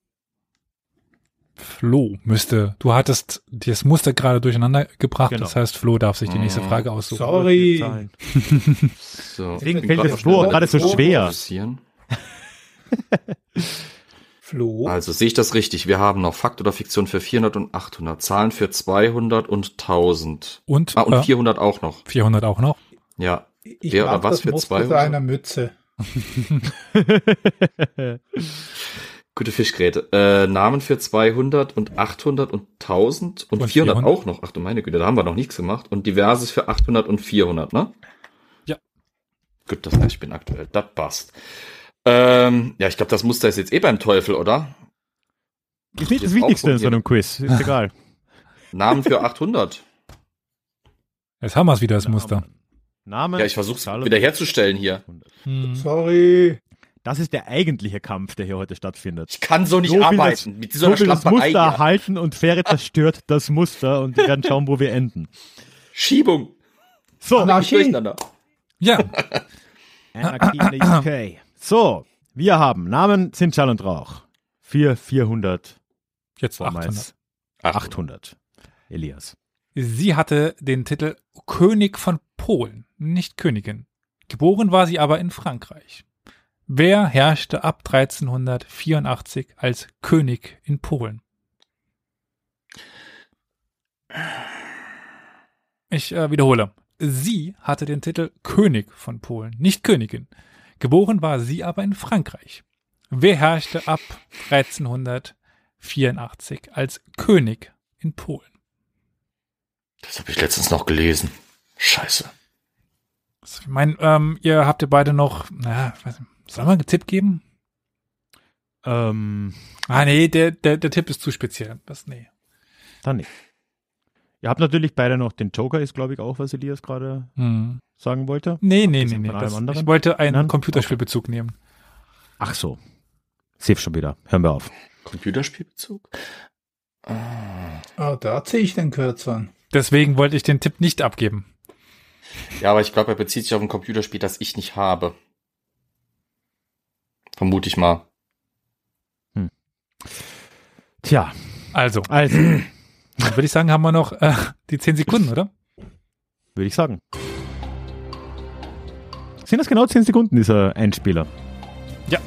Flo müsste, du hattest das Muster gerade durcheinander gebracht,
Genau.
das heißt, Flo darf sich die nächste
Mhm.
Frage aussuchen.
Sorry.
So.
Deswegen
Ich
fällt es Flo gerade so schwer.
Flo.
Also sehe ich das richtig? Wir haben noch Fakt oder Fiktion für 400 und 800, Zahlen für 200 und 1000.
Und,
Ah, und
äh,
400 auch noch.
400 auch noch.
Ja.
ich
wer oder was
das
für
Muster
200?
seiner Mütze.
Gute Fischgräte. Äh, Namen für 200 und 800 und 1000 und,
Und
400,
400.
auch noch. Ach du meine Güte, da haben wir noch nichts gemacht. Und diverses für 800 und 400, ne?
Ja.
Gut, das heißt, ich bin aktuell. Das passt. Ähm, ja, ich glaube, das Muster ist jetzt eh beim Teufel, oder?
Ist nicht das Wichtigste in so einem Quiz. Ist egal.
Namen für 800.
Jetzt haben wir es wieder, das Muster.
Name.
Ja, ich versuche es
Zahl-
wiederherzustellen hier.
Hm.
Sorry.
Das ist der eigentliche Kampf, der hier heute stattfindet.
Ich kann so nicht
So
arbeiten.
das-
Mit
So
dieser
will das Muster
hier.
erhalten und Fähre zerstört das Muster und wir werden schauen, wo wir enden.
Schiebung.
So,
Anarchie.
Durcheinander.
Ja,
Anarchie in der UK. So, wir haben Namen sind Schall und Rauch. 4, 400,
jetzt
vormals
800.
800. Elias.
Sie hatte den Titel König von Polen, nicht Königin. Geboren war sie aber in Frankreich. Wer herrschte ab 1384 als König in Polen? Ich äh, wiederhole. Sie hatte den Titel König von Polen, nicht Königin. Geboren war sie aber in Frankreich. Wer herrschte ab 1384 als König in Polen?
Das habe ich letztens noch gelesen. Scheiße.
Ich meine, ähm, ihr habt ja beide noch, naja, ich weiß nicht, soll man einen Tipp geben?
Ähm,
Ah, nee, der, der, der Tipp ist zu speziell. Das, nee.
dann nicht. Ihr habt natürlich beide noch den Joker, ist glaube ich auch, was Elias gerade
Hm.
sagen wollte.
Nee, nee, nee, nee. Das, ich wollte einen
Nein?
Computerspielbezug nehmen.
Ach so. Safe schon wieder. Hören wir auf.
Computerspielbezug? Ah.
Oh, da ziehe ich den Kürzer.
Deswegen wollte ich den Tipp nicht abgeben.
Ja, aber ich glaube, er bezieht sich auf ein Computerspiel, das ich nicht habe. Vermute ich mal.
Tja,
Also,
also,
dann würde ich sagen, haben wir noch äh, die 10 Sekunden, oder?
würde ich sagen. Sind das genau 10 Sekunden, dieser Einspieler?
Ja.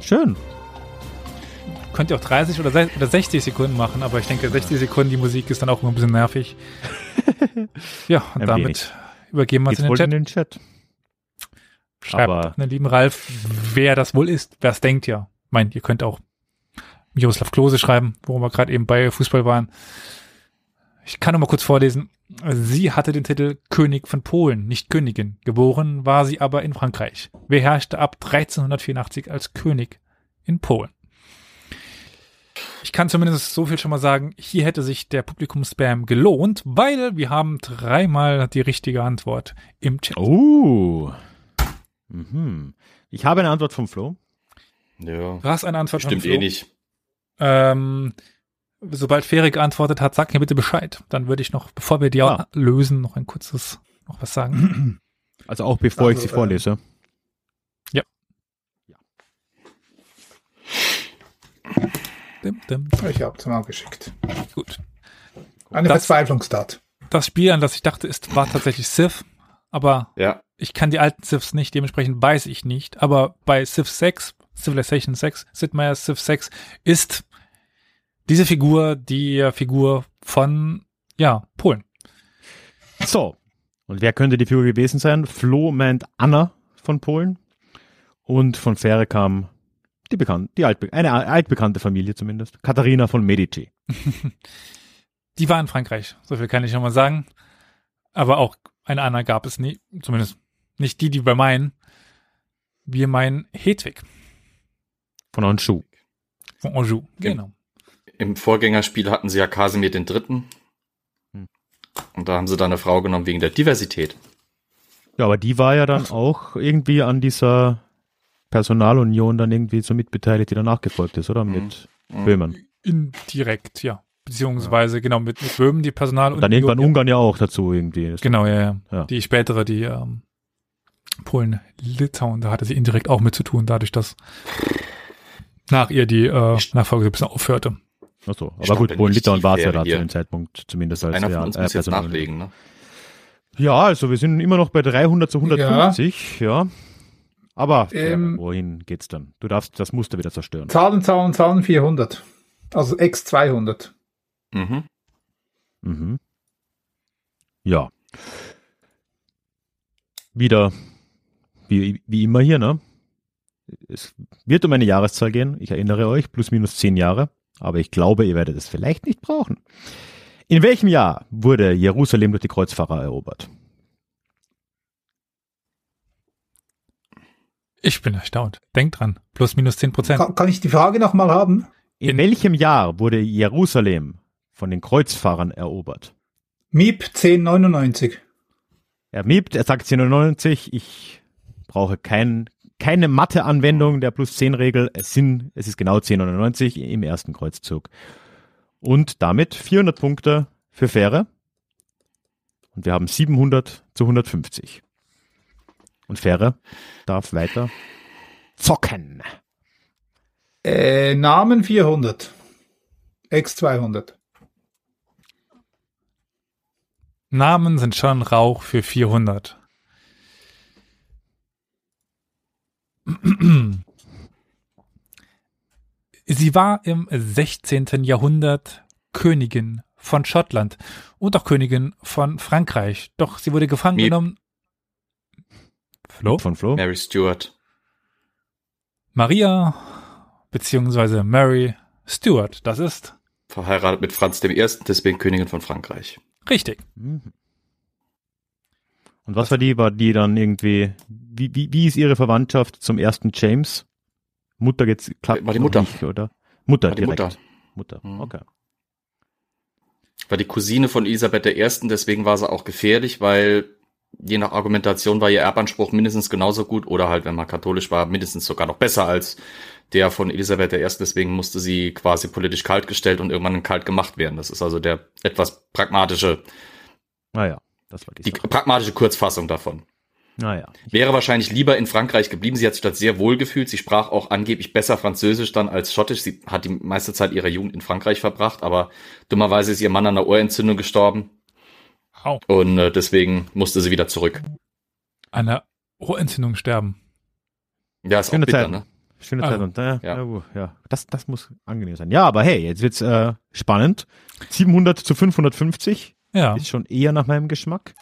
Schön.
Könnt ihr auch 30 oder, oder 60 Sekunden machen, aber ich denke, 60 Sekunden, die Musik ist dann auch immer ein bisschen nervig. ja, und
Ein
damit
wenig.
übergeben wir es in den Chat.
in den Chat.
Schreibt
aber-
den lieben Ralf, wer das wohl ist. Wer es denkt, ja. Meint, ihr könnt auch Miroslav Klose schreiben, wo wir gerade eben bei Fußball waren. Ich kann noch mal kurz vorlesen. Sie hatte den Titel König von Polen, nicht Königin. Geboren war sie aber in Frankreich. Wer herrschte ab 1384 als König in Polen? Ich kann zumindest so viel schon mal sagen, hier hätte sich der Publikumspam gelohnt, weil wir haben dreimal die richtige Antwort im Chat.
Oh. Mhm. Ich habe eine Antwort vom Flo.
Ja.
Du hast eine Antwort
Stimmt
von
eh
Flo.
nicht.
Ähm, sobald Ferry geantwortet hat, sag mir bitte Bescheid. Dann würde ich noch, bevor wir die
Ah.
lösen, noch ein kurzes, noch was sagen.
Also auch bevor ich
Also,
sie vorlese.
dim, dim.
Ich hab's mal geschickt.
Gut.
Eine
Das-
Verzweiflungstat.
Das Spiel, an das ich dachte, ist, war tatsächlich Civ, aber
Ja.
Ich kann die alten Civs nicht, dementsprechend weiß ich nicht. Aber bei Civ 6, Civilization 6, Sid Meier's Civ 6 ist diese Figur die Figur von, ja, Polen.
So. Und wer könnte die Figur gewesen sein? Flo meint Anna von Polen. Und von Fähre kam die bekannt, die altbe eine altbekannte Familie zumindest. Katharina von Medici.
Die war in Frankreich, so viel kann ich schon mal sagen. Aber auch eine Anna gab es nie, zumindest nicht die, die bei meinen. Wir meinen Hedwig
Von Anjou.
von Anjou.
Gen-
Genau.
Im Vorgängerspiel hatten sie ja Kasimir den Dritten.
Hm.
Und da haben sie dann eine Frau genommen wegen der Diversität.
Ja, aber die war ja dann auch irgendwie an dieser Personalunion dann irgendwie so mitbeteiligt, die danach gefolgt ist, oder? Mit
Mhm.
Böhmen.
Indirekt, ja. Beziehungsweise, genau, mit, mit Böhmen, die Personal
Und dann irgendwann Ungarn ja auch dazu irgendwie.
Genau, ja, ja.
Ja.
Die spätere, die ähm, Polen, Litauen, da hatte sie indirekt auch mit zu tun, dadurch, dass nach ihr die äh, Nachfolge so ein bisschen aufhörte.
Ach so. Aber
Stand
gut, Polen, Litauen war es ja da zu dem Zeitpunkt zumindest als
Einer von
ja,
uns
äh,
muss jetzt
Personal-
nachlegen, ne?
Ja, also wir sind immer noch bei 300 zu 150, ja. Aber
Ähm,
ja, wohin geht's dann? Du darfst das Muster wieder zerstören.
Zahlen, Zahlen, Zahlen 400. Also X 200.
Mhm.
Mhm. Ja. Wieder wie, wie immer hier, ne? Es wird um eine Jahreszahl gehen. Ich erinnere euch, plus minus zehn Jahre. Aber ich glaube, ihr werdet es vielleicht nicht brauchen. In welchem Jahr wurde Jerusalem durch die Kreuzfahrer erobert?
Ich bin erstaunt. Denk dran. Plus minus 10 Prozent.
Kann, kann ich die Frage nochmal haben?
In,
In-
welchem Jahr wurde Jerusalem von den Kreuzfahrern erobert?
MIP 1099.
Er miebt, er sagt 1099, ich brauche kein, keine Mathe-Anwendung der plus 10 Regel. Es sind, es ist genau 1099 im ersten Kreuzzug. Und damit 400 Punkte für Fähre. Und wir haben 700 zu 150. Und Fähre darf weiter zocken.
Äh, Namen 400. X 200.
Namen sind schon Rauch für 400. Sie war im 16. Jahrhundert Königin von Schottland und auch Königin von Frankreich. Doch sie wurde gefangen
Miep.
genommen. Flo?
Von Flo.
Mary Stuart.
Maria beziehungsweise Mary Stuart. Das ist
Verheiratet mit Franz I., deswegen Königin von Frankreich.
richtig.
Mhm. Und was war die? War die dann irgendwie, wie, wie, wie ist ihre Verwandtschaft zum ersten James? Mutter geht's, klappt
War die Mutter.
Nicht, oder? Mutter
War die
direkt.
Mutter.
Mutter,
Mhm.
okay.
War die Cousine von Elisabeth I., deswegen war sie auch gefährlich, weil je nach Argumentation war ihr Erbanspruch mindestens genauso gut oder halt, wenn man katholisch war, mindestens sogar noch besser als der von Elisabeth I. Deswegen musste sie quasi politisch kalt gestellt und irgendwann kalt gemacht werden. Das ist also der etwas pragmatische,
Naja, Ah das war die,
pragmatische Kurzfassung davon.
Naja.
Wäre wahrscheinlich lieber in Frankreich geblieben. Sie hat sich dort sehr wohl gefühlt. Sie sprach auch angeblich besser Französisch dann als Schottisch. Sie hat die meiste Zeit ihrer Jugend in Frankreich verbracht, aber dummerweise ist ihr Mann an einer Ohrentzündung gestorben
Au.
und äh, deswegen musste sie wieder zurück.
Eine Ohrentzündung sterben.
Ja, ist auch
Schöne
bitter,
Zeit.
ne?
Schöne
Ah.
Zeit und äh,
Ja.
ja. uh, ja, das, das muss angenehm sein. Ja, aber hey, jetzt wird's äh, spannend. 700 zu 550
Ja,
ist schon eher nach meinem Geschmack.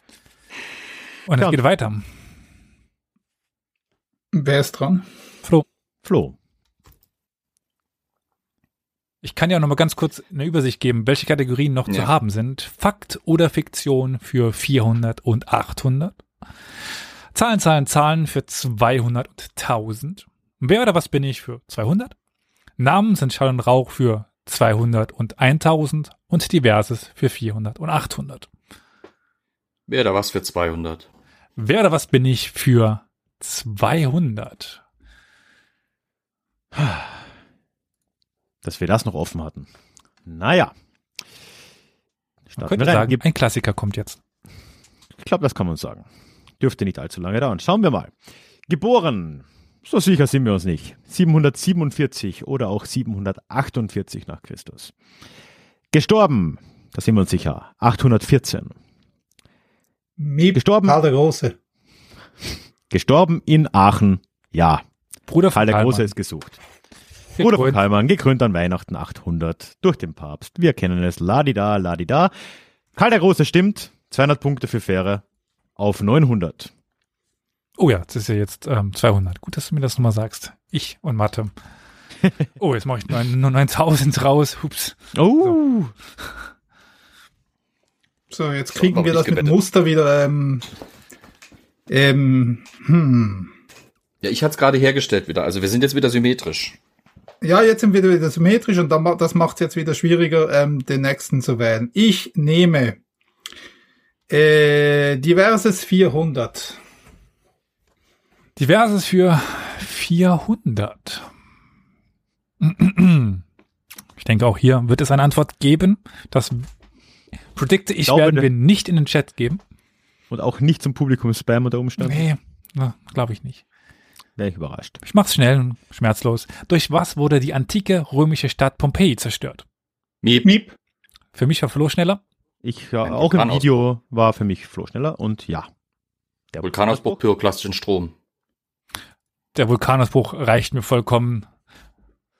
und es geht weiter.
Wer ist dran?
Flo.
Flo.
Ich kann ja noch mal ganz kurz eine Übersicht geben, welche Kategorien noch
Ja.
zu haben sind. Fakt oder Fiktion für 400 und 800. Zahlen, Zahlen, Zahlen für 200 und 1000. Wer oder was bin ich für 200? Namen sind Schall und Rauch für 200 und 1000 und Diverses für 400 und 800.
Wer da was für 200?
Wer oder was bin ich für 200?
Dass wir das noch offen hatten. Naja.
Man
Starten
könnte
wir rein.
sagen, ein Klassiker kommt jetzt.
Ich glaube, das kann man sagen. Dürfte nicht allzu lange dauern. Schauen wir mal. Geboren. So sicher sind wir uns nicht. 747 oder auch 748 nach Christus. Gestorben. Da sind wir uns sicher. 814.
Miep,
Gestorben?
Karl der Große.
Gestorben in Aachen. Ja.
Bruder von
Karl der. Große ist gesucht. Bruder von. Karlmann, gekrönt an Weihnachten 800 durch den Papst. Wir kennen es. Ladida, ladida. Karl der Große stimmt. 200 Punkte für Fähre auf 900.
Oh ja, das ist ja jetzt ähm, 200. Gut, dass du mir das nochmal sagst. Ich und Mathe. Oh, jetzt mache ich neun- nur 9000 raus. Hups.
Oh.
So, jetzt
So,
kriegen
hab
wir das mit. Muster wieder. Ähm, ähm, hm.
Ja, ich hatte es gerade hergestellt wieder. Also wir sind jetzt wieder symmetrisch.
Ja, jetzt sind wir wieder symmetrisch und dann, das macht es jetzt wieder schwieriger, ähm, den nächsten zu wählen. Ich nehme äh, diverses 400.
Diverses für 400. Ich denke, auch hier wird es eine Antwort geben. Das predikte ich,
glaube,
werden
ne-
wir nicht in den Chat geben.
Und auch nicht zum Publikum Spam unter Umständen.
Nee, glaube ich nicht.
Wäre ich überrascht.
Ich mach's schnell und schmerzlos. Durch was wurde die antike römische Stadt Pompeji zerstört?
Miep.
Miep.
Für mich war Flo schneller.
Ich ja,
Ein
auch im
Vulkanausbruch.
Video war für mich Flo schneller und ja. Der
Vulkanausbruch, pyroklastischen Strom.
Der Vulkanausbruch reicht mir vollkommen.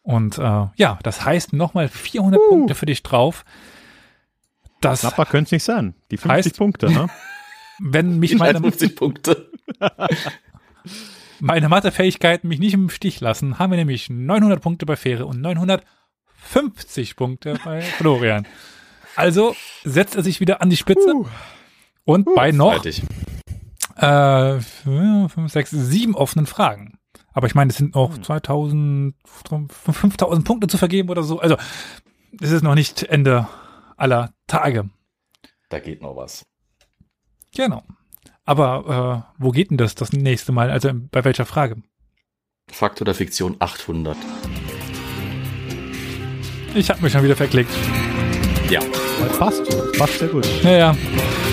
Und äh, ja, das heißt nochmal 400
Uh.
Punkte für dich drauf. Das,
Knapper könnte es nicht sein. Die 50
Heißt-
Punkte, ne?
wenn mich
Ich
meine,
50 Punkte.
meine Mathefähigkeiten mich nicht im Stich lassen, haben wir nämlich 900 Punkte bei Fähre und 950 Punkte bei Florian. Also setzt er sich wieder an die Spitze und bei noch äh, fünf, sechs, sieben offenen Fragen. Aber ich meine, es sind noch 2000, 5000 Punkte zu vergeben oder so. Also, es ist noch nicht Ende aller Tage.
Da geht noch was.
Genau. Aber äh, wo geht denn das das nächste Mal? Also bei welcher Frage?
Fakt oder Fiktion 800.
Ich habe mich schon wieder verklickt.
Ja,
Passt. Passt sehr gut.
Naja,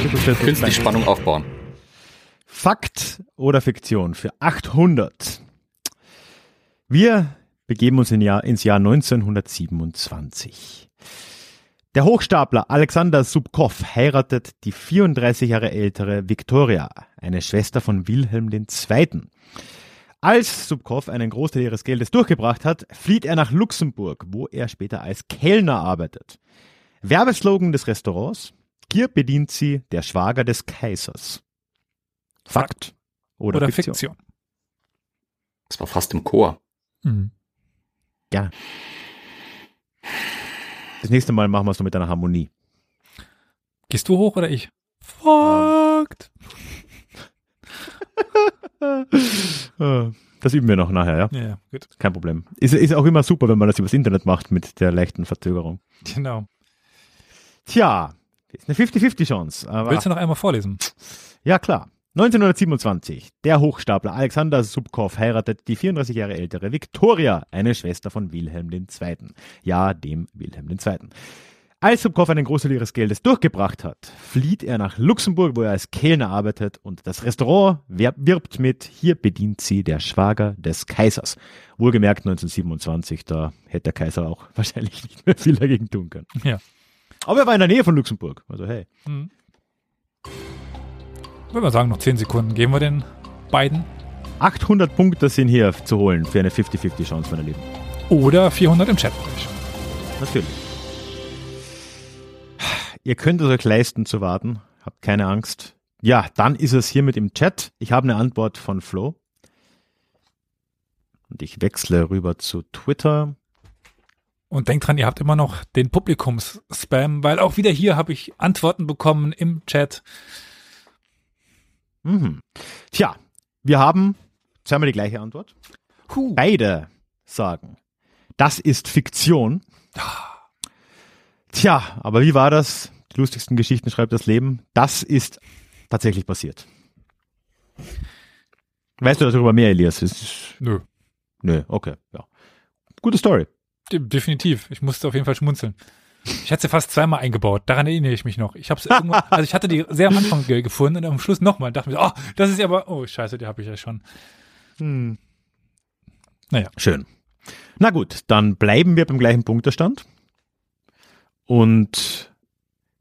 sehr gut.
künstlich Spannung aufbauen.
Fakt oder Fiktion für 800. Wir begeben uns in Jahr, ins Jahr 1927. Der Hochstapler Alexander Subkow heiratet die 34 Jahre ältere Viktoria, eine Schwester von Wilhelm II. Als Subkow einen Großteil ihres Geldes durchgebracht hat, flieht er nach Luxemburg, wo er später als Kellner arbeitet. Werbeslogan des Restaurants: Hier bedient sie der Schwager des Kaisers. Fakt oder,
oder,
Fiktion?
Fiktion.
Das war fast im Chor.
Mhm.
Ja. Das nächste Mal machen wir es noch mit einer Harmonie.
Gehst du hoch oder ich?
Äh, Das üben wir noch nachher, ja?
Ja, ja, gut.
Kein Problem. Ist, ist auch immer super, wenn man das übers Internet macht mit der leichten Verzögerung.
Genau.
Tja, ist eine 50-50-Chance. Aber
Willst du noch einmal vorlesen?
ja, klar. 1927. Der Hochstapler Alexander Subkow heiratet die 34 Jahre ältere Viktoria, eine Schwester von Wilhelm II. Ja, dem Wilhelm II. Als Subkow einen Großteil ihres Geldes durchgebracht hat, flieht er nach Luxemburg, wo er als Kellner arbeitet und das Restaurant wirbt mit Hier bedient sie der Schwager des Kaisers. Wohlgemerkt 1927, da hätte der Kaiser auch wahrscheinlich nicht mehr viel dagegen tun können.
Ja.
Aber er war in der Nähe von Luxemburg, also hey.
Mhm. Würde mal sagen, noch 10 Sekunden geben wir den beiden.
800 Punkte sind hier zu holen für eine 50-50 Chance, meine Lieben.
Oder 400 im Chat.
Natürlich. Ihr könnt es euch leisten zu warten. Habt keine Angst. Ja, dann ist es hiermit im Chat. Ich habe eine Antwort von Flo. Und ich wechsle rüber zu Twitter.
Und denkt dran, ihr habt immer noch den Publikums-Spam, weil auch wieder hier habe ich Antworten bekommen im Chat.
Mhm. Tja, wir haben zweimal die gleiche Antwort.
Huh.
Beide sagen, das ist Fiktion. Tja, aber wie war das? Die lustigsten Geschichten schreibt das Leben. Das ist tatsächlich passiert. Weißt du darüber mehr, Elias?
Nö,
Nö, okay, ja. Gute Story.
de definitiv. Ich musste auf jeden Fall schmunzeln. Ich hatte sie fast zweimal eingebaut. Daran erinnere ich mich noch. Ich habe also ich hatte die sehr am Anfang ge- gefunden und am Schluss nochmal. Dachte mir, so, oh, das ist ja aber, oh scheiße, die habe ich ja schon.
Hm.
Naja.
Schön. Na gut, dann bleiben wir beim gleichen Punktestand. Und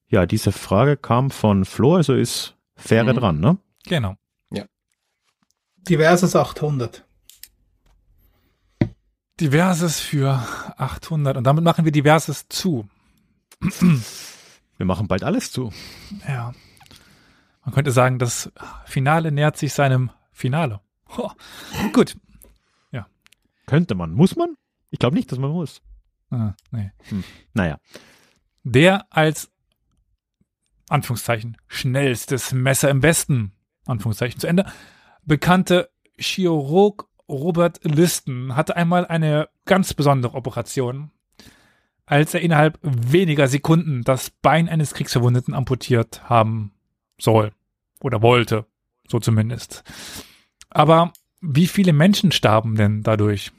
ja, diese Frage kam von Flo, also ist Fähre
Mhm.
dran, ne?
Genau.
Diverses 800.
Diverses für 800 und damit machen wir Diverses zu.
Wir machen bald alles zu.
Ja. Man könnte sagen, das Finale nähert sich seinem Finale. Ho. Gut.
Könnte man. Muss man? Ich glaube nicht, dass man muss.
Ah, nee.
Naja.
Der als Anführungszeichen schnellstes Messer im Westen, Anführungszeichen zu Ende, bekannte Chirurg Robert Listen hatte einmal eine ganz besondere Operation, als er innerhalb weniger Sekunden das Bein eines Kriegsverwundeten amputiert haben soll oder wollte, so zumindest. Aber wie viele Menschen starben denn dadurch?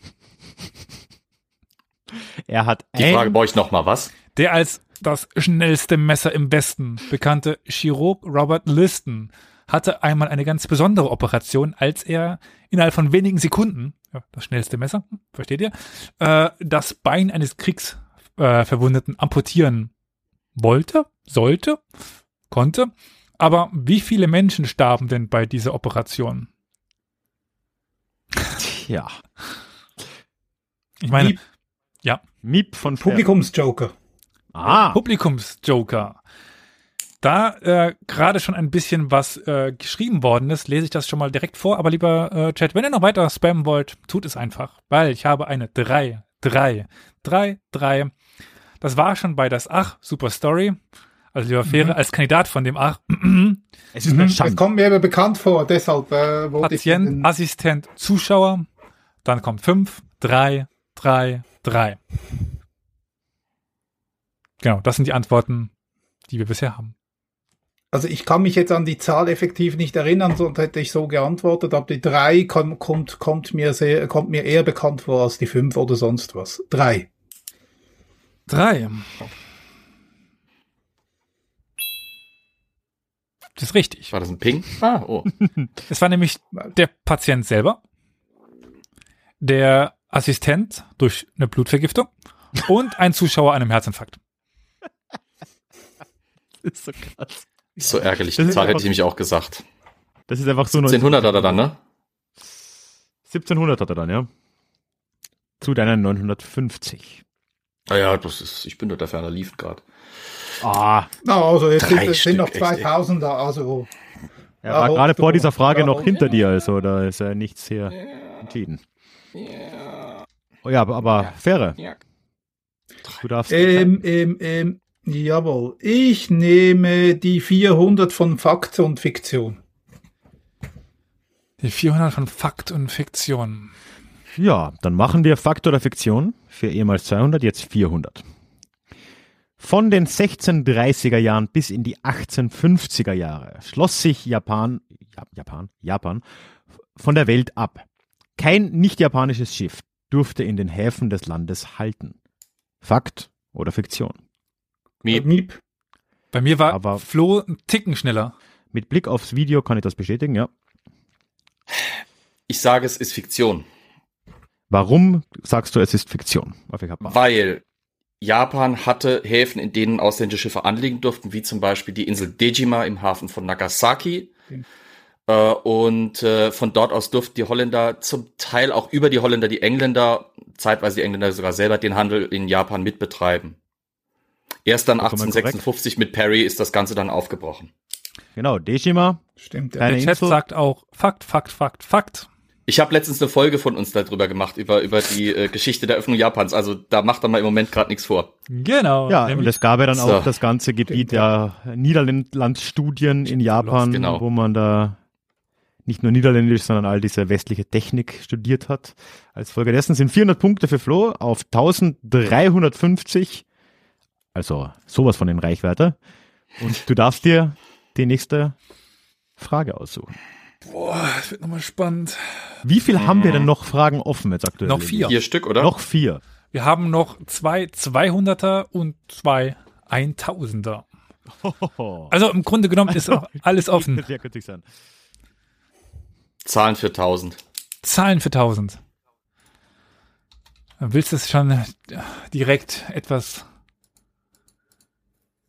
Er hat
Die Frage brauche ich noch mal was.
Der als das schnellste Messer im Westen bekannte Chirurg Robert Liston hatte einmal eine ganz besondere Operation, als er innerhalb von wenigen Sekunden, ja, das schnellste Messer, hm, versteht ihr, äh, das Bein eines Kriegsverwundeten äh, Verwundeten amputieren wollte, sollte, konnte. Aber wie viele Menschen starben denn bei dieser Operation?
ja.
Ich meine,
Miep.
Miep von.
Publikumsjoker.
Ah,
Publikumsjoker. Da äh, gerade schon ein bisschen was äh, geschrieben worden ist, lese ich das schon mal direkt vor. Aber lieber äh, Chat, wenn ihr noch weiter spammen wollt, tut es einfach, weil ich habe eine 3, 3, 3, 3. Das war schon bei das Ach, Super Story. Also lieber Fähre, als Kandidat von dem Ach,
es ist
Das
Schande.
kommt mir aber bekannt vor, deshalb äh, wollte ich
Patient,
den-
Assistent, Zuschauer. Dann kommt 5, 3, 3, 3. Genau, das sind die Antworten, die wir bisher haben.
Also ich kann mich jetzt an die Zahl effektiv nicht erinnern, sonst hätte ich so geantwortet, aber die drei kommt, kommt, kommt, mir, sehr, kommt mir eher bekannt vor als die fünf oder sonst was. Drei.
Drei. Das ist richtig.
War das ein Ping? Ah, oh.
Es war nämlich der Patient selber, der Assistent durch eine Blutvergiftung und ein Zuschauer an einem Herzinfarkt.
Das ist so krass.
Ist so ärgerlich.
Das
Die Zahl hätte ich nämlich auch gesagt.
Das ist einfach so
1700 hat er dann, ne?
1700 hat er dann, ja. Zu deinen 950.
Ah ja, das ist, ich bin da der ferner lief gerade.
Ah,
Na, also jetzt
Drei
sind, es sind noch
Stück, echt,
2000er, also
er
Ja,
war gerade vor dieser Frage
Ja,
noch hinter dir, also da ist ja nichts hier entschieden. Oh ja, aber, aber Fähre,
Ja.
du darfst.
ähm, ähm, ähm, jawohl. Ich nehme die 400 von Fakt und Fiktion.
Die 400 von Fakt und Fiktion.
Ja, dann machen wir Fakt oder Fiktion für ehemals 200, jetzt 400. Von den 1630er Jahren bis in die 1850er Jahre schloss sich Japan, ja, Japan, Japan von der Welt ab. Kein nicht japanisches Schiff durfte in den Häfen des Landes halten. Fakt oder Fiktion?
Miep.
Miep.
Bei mir war
Aber-
Flo ein Ticken schneller.
Mit Blick aufs Video kann ich das bestätigen, ja.
Ich sage, es ist Fiktion.
Warum sagst du, es ist Fiktion?
Weil Japan hatte Häfen, in denen ausländische Schiffe anlegen durften, wie zum Beispiel die Insel Dejima im Hafen von Nagasaki. Äh, und äh, von dort aus durften die Holländer zum Teil auch über die Holländer die Engländer, zeitweise die Engländer sogar selber, den Handel in Japan mitbetreiben. Erst dann
Vollkommen
1856 mit Perry ist das Ganze dann aufgebrochen.
Genau, Dejima,
Stimmt.
Keine
Der Chat sagt auch Fakt, Fakt, Fakt, Fakt.
Ich habe letztens eine Folge von uns darüber gemacht, über, über die äh, Geschichte der Öffnung Japans. Also da macht er mal im Moment gerade nichts vor.
Genau.
Ja, und es gab ja dann
So.
auch das ganze Gebiet der Niederlandstudien in Japan,
Genau.
wo man da nicht nur Niederländisch, sondern all diese westliche Technik studiert hat. Als Folge dessen sind 400 Punkte für Flo auf 1350. Also sowas von den Reichweite. Und du darfst dir die nächste Frage aussuchen.
Boah, das wird nochmal spannend.
Wie viel haben wir denn noch Fragen offen jetzt aktuell?
Noch vier.
Vier Stück, oder?
Noch vier.
Wir haben noch zwei 200er und zwei 1000er. Also im Grunde genommen ist auch alles offen.
Sehr könnte ich sein.
Zahlen für 1000.
Zahlen für 1000. Willst du es schon direkt etwas?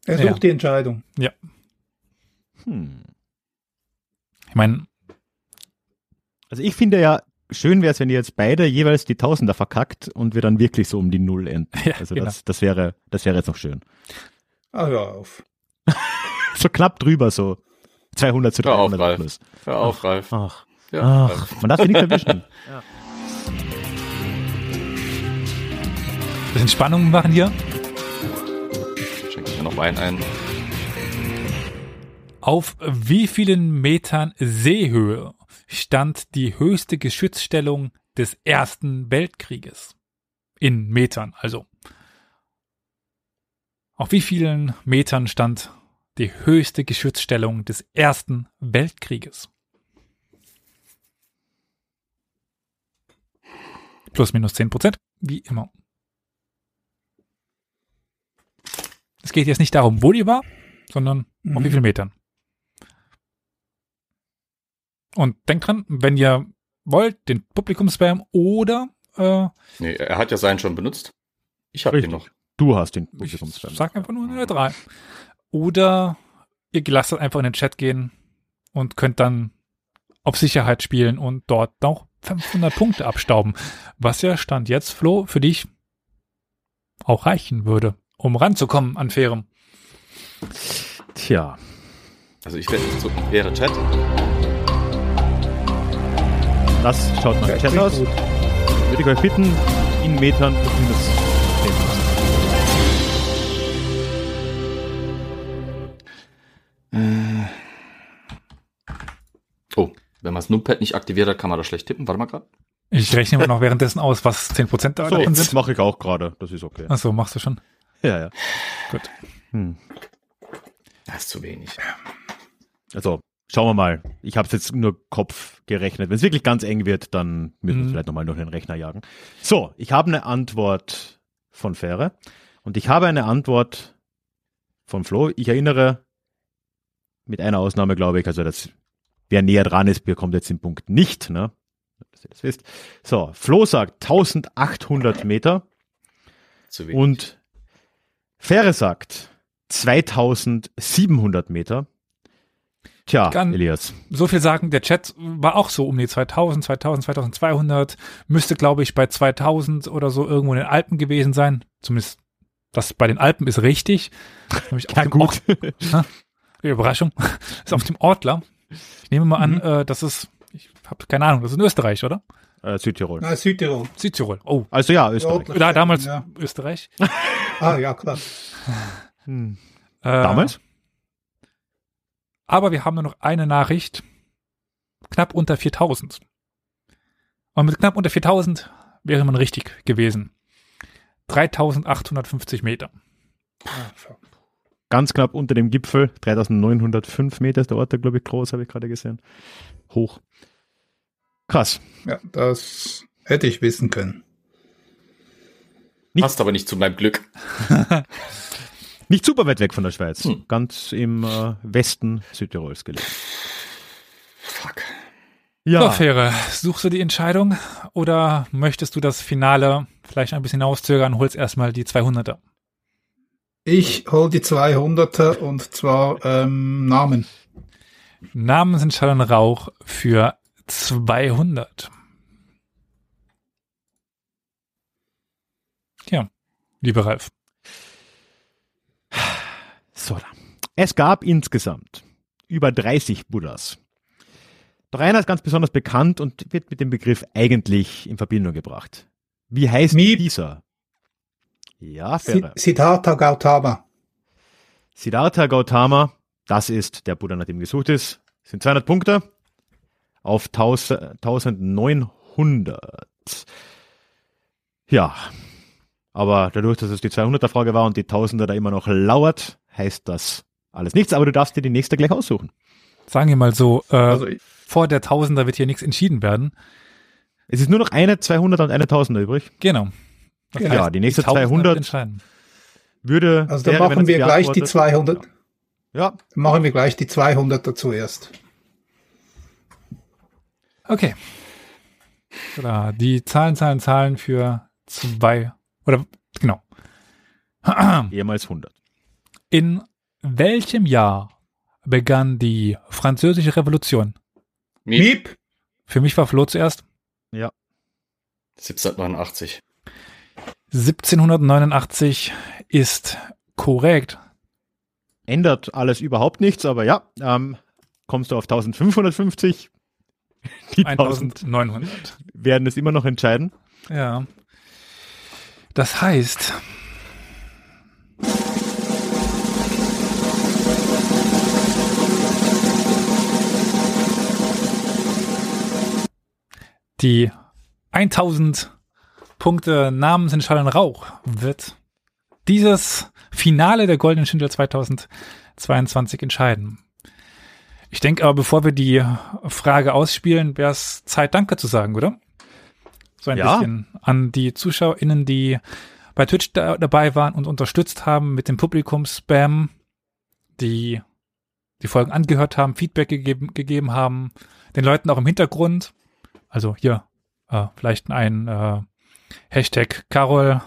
Er
Ja.
sucht die Entscheidung.
Ja,
Hm.
ich meine,
Also ich finde ja, schön wäre es, wenn ihr jetzt beide jeweils die Tausender verkackt und wir dann wirklich so um die Null enden.
Ja,
also
genau.
das, das wäre, das wäre jetzt noch schön.
Ah, hör auf.
So knapp drüber, so 200 zu
Hör auf,
300
Ralf.
plus.
Hör auf, Ralf.
Ach,
Ja,
ach,
Ralf.
man darf sich nicht erwischen.
bisschen Spannung machen hier.
Schenke ich mir noch Wein ein.
Auf wie vielen Metern Seehöhe stand die höchste Geschützstellung des Ersten Weltkrieges? In Metern, also. Auf wie vielen Metern stand die höchste Geschützstellung des Ersten Weltkrieges? Plus minus 10 Prozent, wie immer. Es geht jetzt nicht darum, wo die war, sondern auf wie vielen Metern. Und denkt dran, wenn ihr wollt, den Publikumspam oder äh,
Nee, er hat ja seinen schon benutzt. Ich habe den noch.
Du hast den
ich
Publikumsfan.
sag einfach nur eine 3. Oder ihr lasst das einfach in den Chat gehen und könnt dann auf Sicherheit spielen und dort noch 500 Punkte abstauben. Was ja Stand jetzt, Flo, für dich auch reichen würde, um ranzukommen an Fairem.
Tja,
Also ich werde nicht so wäre Chat.
Das schaut mal im Chat aus.
gut.
Würde ich euch bitten, in Metern plus minus 10 Prozent.
Oh, wenn man das Numpad nicht aktiviert hat, kann man da schlecht tippen. Warte mal gerade.
Ich rechne mir noch währenddessen aus, was 10% da
So,
davon
das
sind.
mache ich auch gerade. Das ist okay.
Achso, machst du schon.
Ja, ja.
Gut.
Hm.
Das ist zu wenig.
Also, schauen wir mal. Ich habe es jetzt nur Kopf gerechnet. Wenn es wirklich ganz eng wird, dann müssen wir
Mhm.
vielleicht nochmal durch den Rechner jagen. So, ich habe eine Antwort von Fähre und ich habe eine Antwort von Flo. Ich erinnere, mit einer Ausnahme glaube ich, also das, wer näher dran ist, bekommt jetzt den Punkt nicht, ne? Dass ihr das wisst. So, Flo sagt 1800 Meter
Zu wenig.
und Fähre sagt 2700 Meter. Tja,
Kann-
Elias.
so viel sagen, der Chat war auch so um die 2000, 2000, 2200, müsste glaube ich bei 2000 oder so irgendwo in den Alpen gewesen sein. Zumindest das bei den Alpen ist richtig.
Ja, gut.
Ort, die Überraschung, ist auf dem Ortler. Ich nehme mal an,
Mhm.
äh, das ist, ich habe keine Ahnung, das ist in Österreich, oder?
Äh, Südtirol.
Ah, Südtirol.
Südtirol. Oh,
Also ja, Österreich.
Da, damals
Ja.
Österreich.
Ah, ja, klar.
Hm.
Äh,
Damals?
Aber wir haben nur noch eine Nachricht. Knapp unter 4000. Und mit knapp unter 4000 wäre man richtig gewesen. 3850 Meter.
Ganz knapp unter dem Gipfel. 3905 Meter ist der Ort, glaube ich, groß, habe ich gerade gesehen. Hoch. Krass.
Ja, das hätte ich wissen können.
Nicht-
Passt aber nicht zu meinem Glück.
Nicht super weit weg von der Schweiz.
Hm.
Ganz im äh, Westen Südtirols gelegen.
Fuck.
So, Fähre, suchst du die Entscheidung oder möchtest du das Finale vielleicht ein bisschen auszögern, holst erstmal die 200er?
Ich hol die 200er und zwar ähm, Namen.
Namen sind Schall und Rauch für 200. Ja, lieber Ralf.
So, da. Es gab insgesamt über 30 Buddhas. Doch einer ist ganz besonders bekannt und wird mit dem Begriff eigentlich in Verbindung gebracht. Wie heißt
Miep.
dieser? Ja, Ferre.
Siddhartha Gautama.
Siddhartha Gautama, das ist der Buddha, nach dem gesucht ist, sind 200 Punkte auf 1000 1900. Ja, aber dadurch, dass es die 200er Frage war und die 1000er da immer noch lauert, heißt das alles nichts, aber du darfst dir die nächste gleich aussuchen.
Sagen wir mal so, äh,
Also ich-
vor der Tausender wird hier nichts entschieden werden.
Es ist nur noch eine 200er und eine 1000er übrig.
Genau. Das
Genau.
Ja, die nächste
Tausender
200
wird entscheiden.
Würde.
Also
wenn
machen wir gleich die
beantwortet-
200.
Ja,
Dann machen wir gleich die 200er zuerst.
Okay. Oder die Zahlen, Zahlen, Zahlen für zwei. Oder genau.
ehemals 100.
In welchem Jahr begann die Französische Revolution?
Miep.
Miep.
Für mich war Flo zuerst.
1789.
1789 ist korrekt.
Ändert alles überhaupt nichts, aber ja, ähm, kommst du auf 1550. Die 1000
1900.
werden es immer noch entscheiden.
Ja. Das heißt, die 1000 Punkte Namensentscheidung Rauch wird dieses Finale der Goldenen Schindel 2022 entscheiden. Ich denke aber, bevor wir die Frage ausspielen, wäre es Zeit, Danke zu sagen, oder? So ein
Ja.
bisschen an die ZuschauerInnen, die bei Twitch da, dabei waren und unterstützt haben mit dem Publikumsspam, die die Folgen angehört haben, Feedback gegeben, gegeben haben, den Leuten auch im Hintergrund, also hier äh, vielleicht ein äh, Hashtag Carol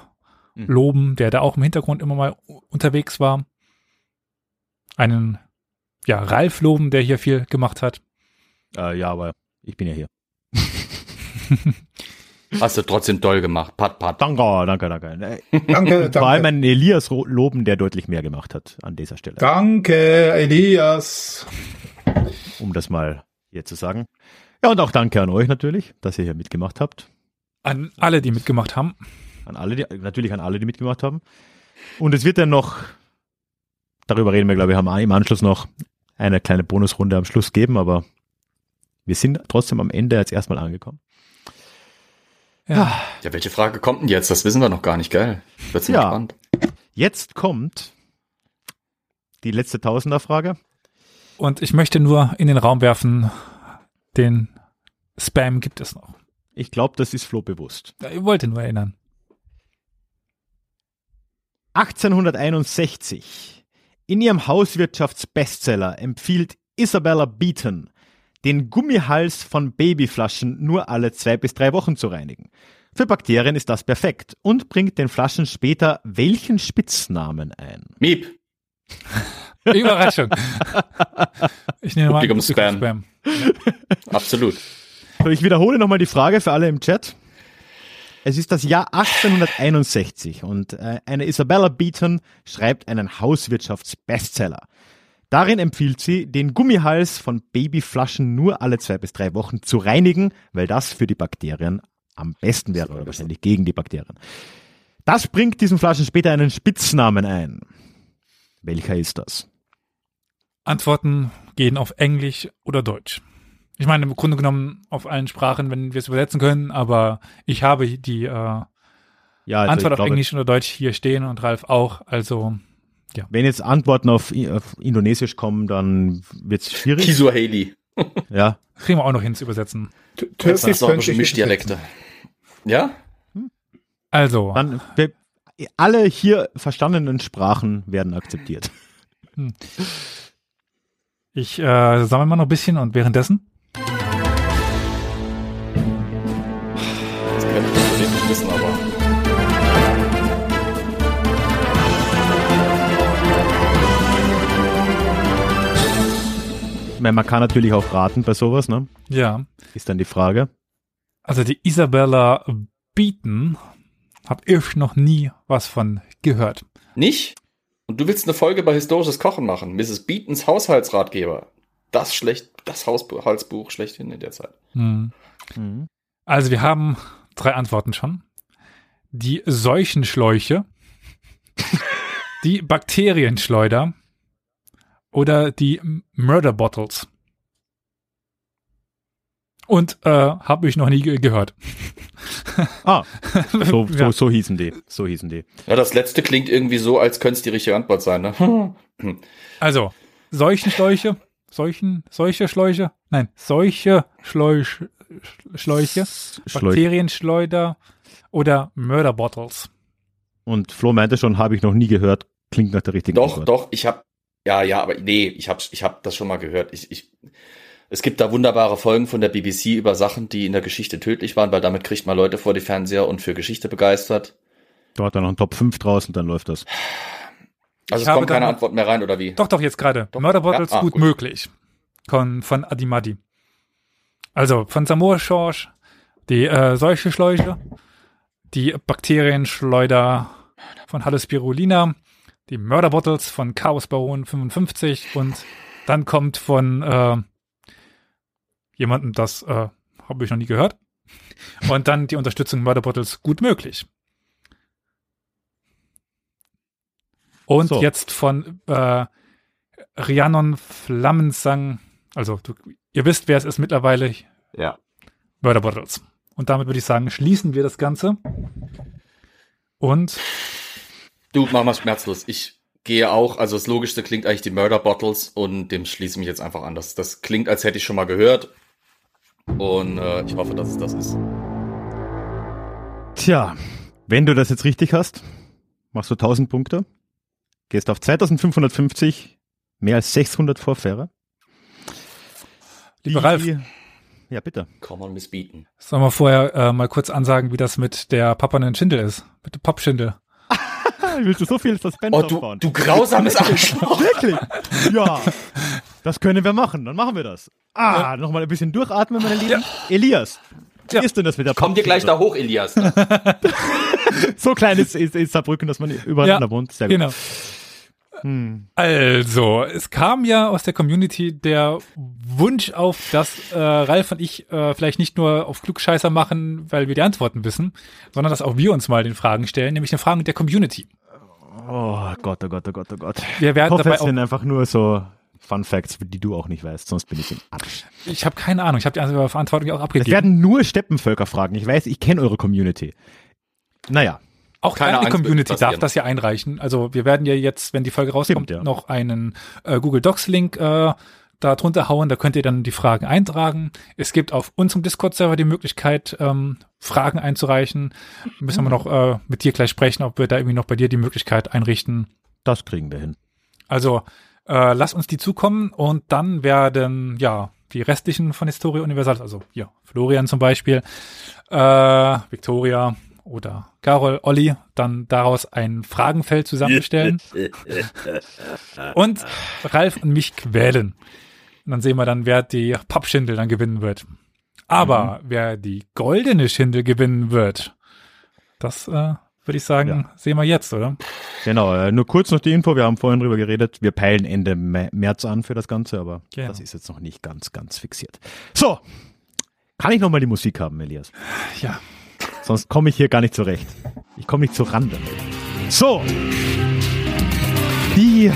Mhm.
loben, der da auch im Hintergrund immer mal unterwegs war. Einen ja, Ralf loben, der hier viel gemacht hat.
Äh, ja, aber ich bin ja hier.
Hast du trotzdem doll gemacht. Pat, pat.
Danke, danke, danke. Äh,
Danke,
Vor allem
danke.
einen Elias loben, der deutlich mehr gemacht hat an dieser Stelle,
Danke, Elias.
um das mal hier zu sagen. Ja, und auch danke an euch natürlich, dass ihr hier mitgemacht habt.
An alle, die mitgemacht haben.
An alle, die, natürlich an alle, die mitgemacht haben. Und es wird dann noch, darüber reden wir, glaube ich, haben im Anschluss noch eine kleine Bonusrunde am Schluss geben, aber wir sind trotzdem am Ende jetzt erstmal angekommen.
Ja.
Ja, welche Frage kommt denn jetzt? Das wissen wir noch gar nicht, gell? Wird's mal
Ja.
spannend.
Jetzt kommt die letzte Tausenderfrage.
Und ich möchte nur in den Raum werfen, den Spam gibt es noch.
Ich glaube, das ist Flo bewusst.
Ja, Ich wollte nur erinnern.
1861. In ihrem Hauswirtschaftsbestseller empfiehlt Isabella Beaton, den Gummihals von Babyflaschen nur alle zwei bis drei Wochen zu reinigen. Für Bakterien ist das perfekt und bringt den Flaschen später welchen Spitznamen ein?
Miep.
Überraschung. Ich nehme mal
Publikum-Spam. Absolut.
So, ich wiederhole nochmal die Frage für alle im Chat. Es ist das Jahr 1861 und äh, eine Isabella Beaton schreibt einen Hauswirtschaftsbestseller. Darin empfiehlt sie, den Gummihals von Babyflaschen nur alle zwei bis drei Wochen zu reinigen, weil das für die Bakterien am besten wäre oder wahrscheinlich gegen die Bakterien. Das bringt diesen Flaschen später einen Spitznamen ein. Welcher ist das?
Antworten gehen auf Englisch oder Deutsch. Ich meine, im Grunde genommen auf allen Sprachen, wenn wir es übersetzen können, aber ich habe die äh,
Ja, also
Antwort
ich
auf
glaube,
Englisch oder Deutsch hier stehen und Ralf auch. Also
wenn jetzt Antworten auf, auf Indonesisch kommen, dann wird es schwierig.
Kisu Haley.
Ja,
kriegen wir auch noch hin zu übersetzen.
Türkisch
Mischdialekte. Ja?
Also,
Dann wir, alle hier verstandenen Sprachen werden akzeptiert.
ich äh, sammle mal noch ein bisschen und währenddessen.
Das könnte ich nicht wissen, aber.
Man kann natürlich auch raten bei sowas, ne?
Ja,
Ist dann die Frage.
also die Isabella Beaton habe ich noch nie was von gehört.
Nicht? Und du willst eine Folge bei historisches Kochen machen. Mrs. Beatons Haushaltsratgeber. Das schlecht das Hausbu Halsbuch schlechthin in der Zeit.
Hm.
Mhm.
Also wir haben drei Antworten schon. Die Seuchenschläuche, die Bakterienschleuder oder die Murder Bottles. Und äh, habe ich noch nie ge gehört.
Ah, so, so,
Ja.
so hießen die. So hießen die.
Ja, das letzte klingt irgendwie so, als könnte es die richtige Antwort sein, ne?
Also, Seuchenschläuche, Seuchen, solche Schläuche, nein, solche Schläuche, Schläuche,
Schläuch.
Bakterienschleuder oder Murder Bottles.
Und Flo meinte schon, habe ich noch nie gehört. Klingt nach der richtigen
Doch,
Antwort.
doch, ich habe ja, ja, aber nee, ich habe ich hab das schon mal gehört. Ich, ich, es gibt da wunderbare Folgen von der BBC über Sachen, die in der Geschichte tödlich waren, weil damit kriegt man Leute vor die Fernseher und für Geschichte begeistert.
Da hat er noch einen Top 5 draußen, dann läuft das.
Also
Ich
es kommt keine Antwort mehr rein, oder wie?
Doch, doch, jetzt gerade.
Doch.
Murder Bottles
Ja, ah,
gut,
gut.
möglich. Von, von Adimadi. Also von Samoa Schorsch, die äh, Seuchenschläuche, die Bakterienschleuder von Hallo Spirulina, die Murder Bottles von Chaos Baron 55 und dann kommt von äh, jemandem, das äh, habe ich noch nie gehört. Und dann die Unterstützung Murder Bottles gut möglich. Und
So.
jetzt von äh, Rhiannon Flammensang, also du, ihr wisst, wer es ist mittlerweile,
Ja.
Murder Bottles. Und damit würde ich sagen, schließen wir das Ganze. Und
Du, mach mal schmerzlos. Ich gehe auch, also das Logischste klingt eigentlich die Murder Bottles und dem schließe ich mich jetzt einfach an. Das, das klingt, als hätte ich schon mal gehört. Und äh, ich hoffe, dass es das ist.
Tja, wenn du das jetzt richtig hast, machst du 1000 Punkte, gehst auf 2550, mehr als 600 Vorfähre.
lieber Ralf,
Ja, bitte.
Kann man missbieten.
sollen wir vorher äh, mal kurz ansagen, wie das mit der pappenden Schindel ist? Mit der Pappschindel.
Willst du so viel Suspense
Oh, du,
aufbauen?
du grausames Arschloch.
Wirklich? Ja, das können wir machen. Dann machen wir das. Ah, nochmal ein bisschen durchatmen, meine Lieben. Elias, wie
Ja.
ist denn das mit der
Komm dir gleich da hoch, Elias.
So klein ist, ist, ist Saarbrücken, dass man übereinander wohnt. Sehr gut.
Genau.
Hm.
Also, es kam ja aus der Community der Wunsch auf, dass äh, Ralf und ich äh, vielleicht nicht nur auf Klugscheißer machen, weil wir die Antworten wissen, sondern dass auch wir uns mal den Fragen stellen, nämlich eine Frage der Community.
Oh Gott, oh Gott, oh Gott, oh Gott.
Wir
Ich
werden
hoffe,
dabei
es
auch,
sind einfach nur so Fun Facts, die du auch nicht weißt, sonst bin ich im Arsch.
ich habe keine Ahnung, ich habe die andere Verantwortung auch
Es
abgegeben.
werden nur Steppenvölker fragen. Ich weiß, ich kenne eure Community. Naja,
Auch
Keine
deine Community darf das ja einreichen. Also wir werden ja jetzt, wenn die Folge rauskommt,
Stimmt, ja.
noch einen äh, Google Docs Link äh, da drunter hauen. Da könnt ihr dann die Fragen eintragen. Es gibt auf unserem Discord-Server die Möglichkeit, ähm, Fragen einzureichen. Müssen wir noch äh, mit dir gleich sprechen, ob wir da irgendwie noch bei dir die Möglichkeit einrichten.
das kriegen wir hin.
Also äh, lass uns die zukommen und dann werden ja die restlichen von Historia Universal, also hier Florian zum Beispiel, äh, Victoria oder Carol, Olli, dann daraus ein Fragenfeld zusammenstellen und Ralf und mich quälen. Und dann sehen wir dann, wer die Pappschindel dann gewinnen wird. Aber wer die goldene Schindel gewinnen wird, das äh, würde ich sagen,
Ja.
sehen wir jetzt, oder?
Genau, äh, nur kurz noch die Info, wir haben vorhin drüber geredet, wir peilen Ende Mä- März an für das Ganze, aber
Genau.
das ist jetzt noch nicht ganz, ganz fixiert. So, kann ich nochmal die Musik haben, Elias?
Ja.
Sonst komme ich hier gar nicht zurecht. Ich komme nicht zur Rande. So, die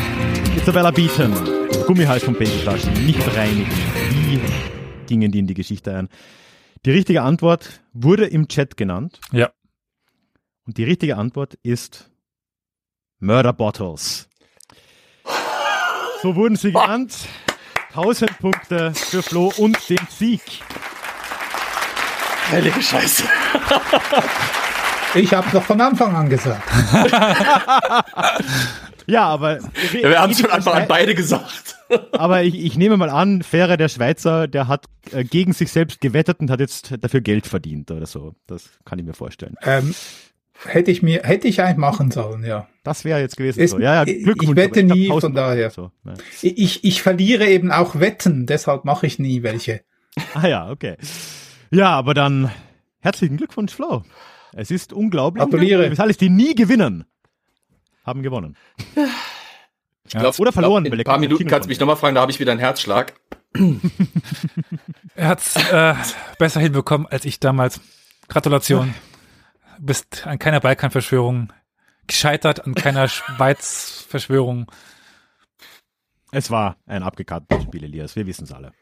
Isabella Beaton, Gummihals von Babyflaschen, nicht reinigen. Wie gingen die in die Geschichte ein? Die richtige Antwort wurde im Chat genannt.
Ja.
Und die richtige Antwort ist Murder Bottles. So wurden sie genannt. 1000 Punkte für Flo und den Sieg.
Heilige Scheiße.
Ich habe doch von Anfang an gesagt.
Ja, aber,
Ja, wir haben es von Anfang an beide gesagt.
aber ich, ich nehme mal an, Fähre der Schweizer, der hat äh, gegen sich selbst gewettet und hat jetzt dafür Geld verdient oder so. Das kann ich mir vorstellen.
Ähm, hätte ich mir, hätte ich eigentlich machen sollen, ja.
Das wäre jetzt gewesen
Ist-
so. Ja, ja,
ich-
Glückwunsch.
ich wette nie,
1000
von daher.
So, ja.
Ich, ich verliere eben auch Wetten, deshalb mache ich nie welche.
Ah ja, okay. Ja, aber dann herzlichen Glückwunsch, Flo. Es ist unglaublich.
Gratuliere.
Das alles, die nie gewinnen, haben gewonnen.
Ich glaub,
Oder verloren,
glaub, In ein paar
Kino
Minuten kannst du mich nochmal fragen, da habe ich wieder einen Herzschlag.
er hat es äh, besser hinbekommen als ich damals. Gratulation. Bist an keiner Balkanverschwörung gescheitert, an keiner Schweiz-Verschwörung.
Es war ein abgekartetes Spiel, Elias. Wir wissen es alle.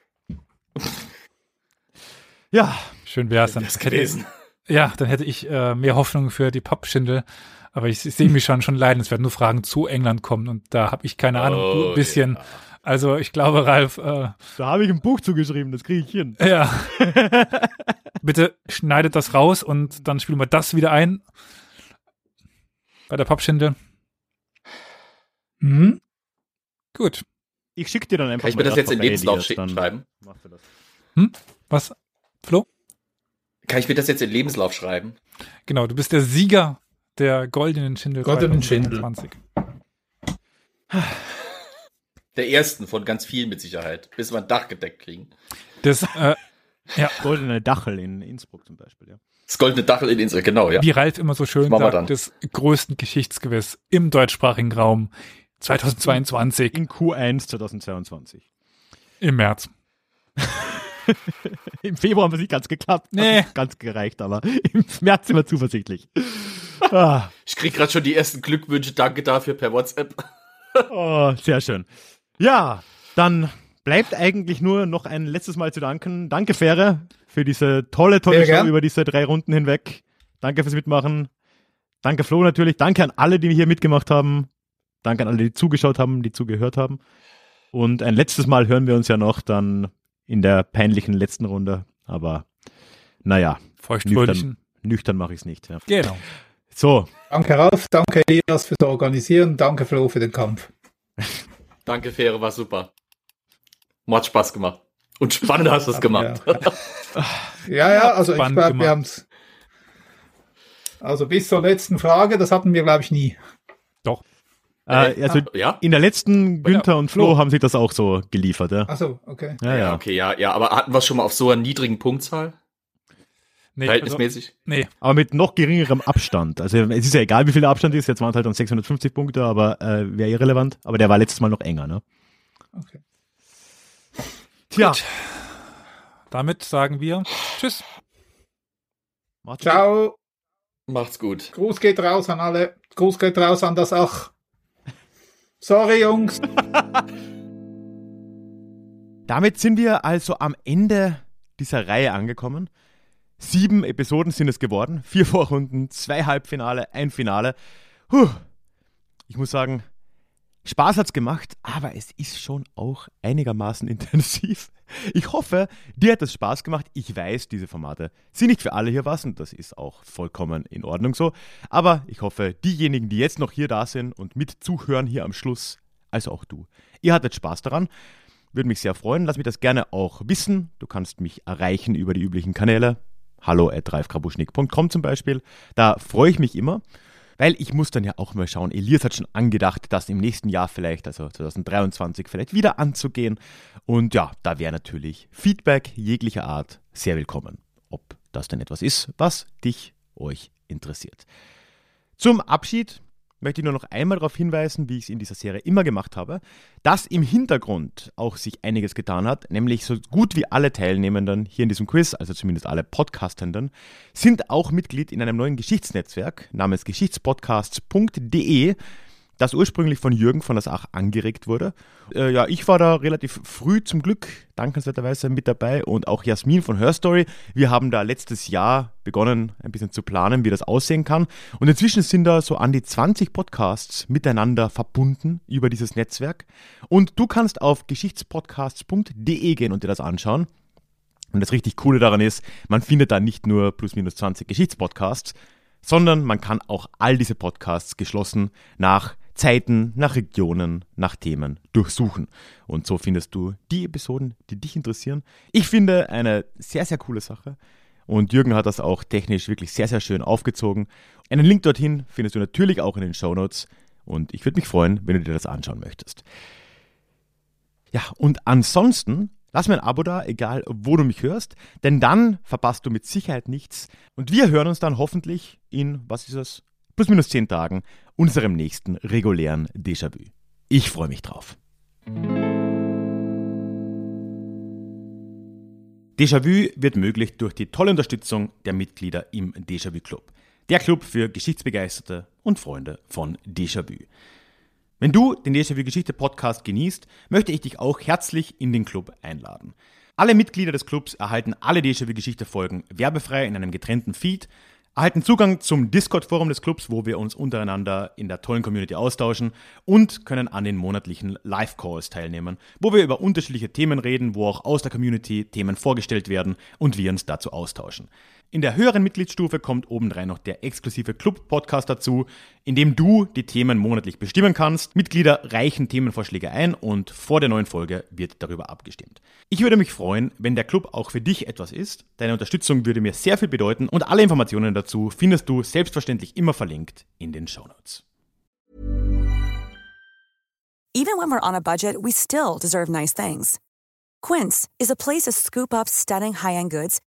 Ja.
Schön wäre es dann.
Das gewesen.
Ja, dann hätte ich äh, mehr Hoffnung für die Pappschindel. Aber ich, ich sehe mich schon schon leiden. Es werden nur Fragen zu England kommen und da habe ich keine Ahnung.
Oh,
ein bisschen.
ja.
Also ich glaube, Ralf, äh,
Da habe ich ein Buch zugeschrieben, das kriege ich hin.
ja. Bitte schneidet das raus und dann spielen wir das wieder ein. Bei der Pappschindel.
Hm?
Gut.
Ich schicke dir dann einfach
Kann ich mir das jetzt in Lebenslauf schicken, schreiben?
machst du das.
Was? Flo?
Kann ich mir das jetzt in Lebenslauf schreiben?
Genau, du bist der Sieger der goldenen Schindel.
Goldenen Schindel.
2020.
Der ersten von ganz vielen mit Sicherheit, bis wir ein Dach gedeckt kriegen.
Das, äh, ja,
Goldene Dachel in Innsbruck zum Beispiel, ja.
Das goldene Dachel in Insel, genau, ja.
wie Ralf immer so schön
Das
sagt,
dann.
des größten Geschichtsgewiss im deutschsprachigen Raum 2022
In Q1 2022.
im März.
Im Februar haben wir nicht ganz geklappt. Hat
Nee.
nicht ganz gereicht, aber im März sind wir zuversichtlich. ah,
Ich krieg gerade schon die ersten Glückwünsche, danke dafür per WhatsApp.
oh, sehr schön. Ja, dann bleibt eigentlich nur noch ein letztes Mal zu danken. Danke, Fähre, für diese tolle, tolle
Sehr
Show
gern.
über diese drei Runden hinweg. Danke fürs Mitmachen. Danke, Flo, natürlich. Danke an alle, die hier mitgemacht haben. Danke an alle, die zugeschaut haben, die zugehört haben. Und ein letztes Mal hören wir uns ja noch dann in der peinlichen letzten Runde. Aber naja,
Feuchtfröhlichen.
nüchtern mache ich es nicht. Ja.
Genau.
So,
Danke Ralf, danke Elias fürs Organisieren, danke Flo für den Kampf.
Danke, Fähre, war super. Hat Spaß gemacht. Und spannend hast du es gemacht.
Ja, ja, also ich
Spannend
glaube, wir haben es. Also bis zur letzten Frage, das hatten wir, glaube ich, nie.
Doch.
äh, also
ja?
in der letzten Günther und Flo
Flo.
haben sich das auch so geliefert. Ja,
Achso, okay.
ja.
Ja,
ja.
okay, ja, ja, aber hatten wir schon mal auf so einer niedrigen Punktzahl?
Nee, also,
Verhältnismäßig?
nee,
Aber mit noch geringerem Abstand. Also es ist ja egal, wie viel der Abstand ist. Jetzt waren es halt dann 650 Punkte, aber äh, wäre irrelevant. Aber der war letztes Mal noch enger, ne?
okay.
Tja.
damit sagen wir Tschüss.
Macht's
Ciao.
Macht's gut.
Gruß geht raus an alle. Gruß geht raus an das Ach. Sorry, Jungs.
Damit sind wir also am Ende dieser Reihe angekommen. Sieben Episoden sind es geworden. Vier Vorrunden, zwei Halbfinale, ein Finale. Puh. Ich muss sagen, Spaß hat's gemacht, aber es ist schon auch einigermaßen intensiv. Ich hoffe, dir hat es Spaß gemacht. Ich weiß, diese Formate sind nicht für alle hier was und das ist auch vollkommen in Ordnung so. Aber ich hoffe, diejenigen, die jetzt noch hier da sind und mit zuhören hier am Schluss, also auch du, ihr hattet Spaß daran. Würde mich sehr freuen. Lass mich das gerne auch wissen. Du kannst mich erreichen über die üblichen Kanäle. Hallo at ralfkrabuschnik.com zum Beispiel. Da freue ich mich immer, weil ich muss dann ja auch mal schauen. Elias hat schon angedacht, das im nächsten Jahr vielleicht, also 2023, vielleicht wieder anzugehen. Und ja, da wäre natürlich Feedback jeglicher Art sehr willkommen. Ob das denn etwas ist, was dich, euch interessiert. Zum Abschied möchte ich nur noch einmal darauf hinweisen, wie ich es in dieser Serie immer gemacht habe, dass im Hintergrund auch sich einiges getan hat, nämlich so gut wie alle Teilnehmenden hier in diesem Quiz, also zumindest alle Podcastenden, sind auch Mitglied in einem neuen Geschichtsnetzwerk namens geschichtspodcasts.de, das ursprünglich von Jürgen von der Sach angeregt wurde. Äh, ja, ich war da relativ früh zum Glück dankenswerterweise mit dabei und auch Jasmin von Her Story. Wir haben da letztes Jahr begonnen, ein bisschen zu planen, wie das aussehen kann. Und inzwischen sind da so an die 20 Podcasts miteinander verbunden über dieses Netzwerk. Und du kannst auf geschichtspodcasts.de gehen und dir das anschauen. Und das richtig Coole daran ist, man findet da nicht nur plus minus 20 Geschichtspodcasts, sondern man kann auch all diese Podcasts geschlossen nach Zeiten, nach Regionen, nach Themen durchsuchen. Und so findest du die Episoden, die dich interessieren. Ich finde eine sehr, sehr coole Sache. Und Jürgen hat das auch technisch wirklich sehr, sehr schön aufgezogen. Einen Link dorthin findest du natürlich auch in den Show Notes. Und ich würde mich freuen, wenn du dir das anschauen möchtest. Ja, und ansonsten lass mir ein Abo da, egal wo du mich hörst, denn dann verpasst du mit Sicherheit nichts. Und wir hören uns dann hoffentlich in, was ist das, plus minus zehn Tagen, unserem nächsten regulären Déjà-vu. Ich freue mich drauf. Déjà-vu wird möglich durch die tolle Unterstützung der Mitglieder im Déjà-vu Club. Der Club für Geschichtsbegeisterte und Freunde von Déjà-vu. Wenn du den Déjà-vu Geschichte Podcast genießt, möchte ich dich auch herzlich in den Club einladen. Alle Mitglieder des Clubs erhalten alle Déjà-vu Geschichte Folgen werbefrei in einem getrennten Feed erhalten Zugang zum Discord-Forum des Clubs, wo wir uns untereinander in der tollen Community austauschen und können an den monatlichen Live-Calls teilnehmen, wo wir über unterschiedliche Themen reden, wo auch aus der Community Themen vorgestellt werden und wir uns dazu austauschen. In der höheren Mitgliedsstufe kommt obendrein noch der exklusive Club-Podcast dazu, in dem du die Themen monatlich bestimmen kannst. Mitglieder reichen Themenvorschläge ein und vor der neuen Folge wird darüber abgestimmt. Ich würde mich freuen, wenn der Club auch für dich etwas ist. Deine Unterstützung würde mir sehr viel bedeuten und alle Informationen dazu findest du selbstverständlich immer verlinkt in den Shownotes.
Even when we're on a budget, we still deserve nice things. Quince is a place to scoop up stunning high-end goods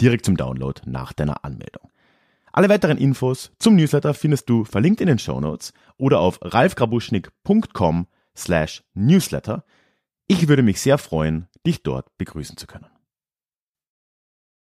direkt zum Download nach deiner Anmeldung. Alle weiteren Infos zum Newsletter findest du verlinkt in den Show Notes oder auf ralfgrabuschnik.com slash newsletter. Ich würde mich sehr freuen, dich dort begrüßen zu können.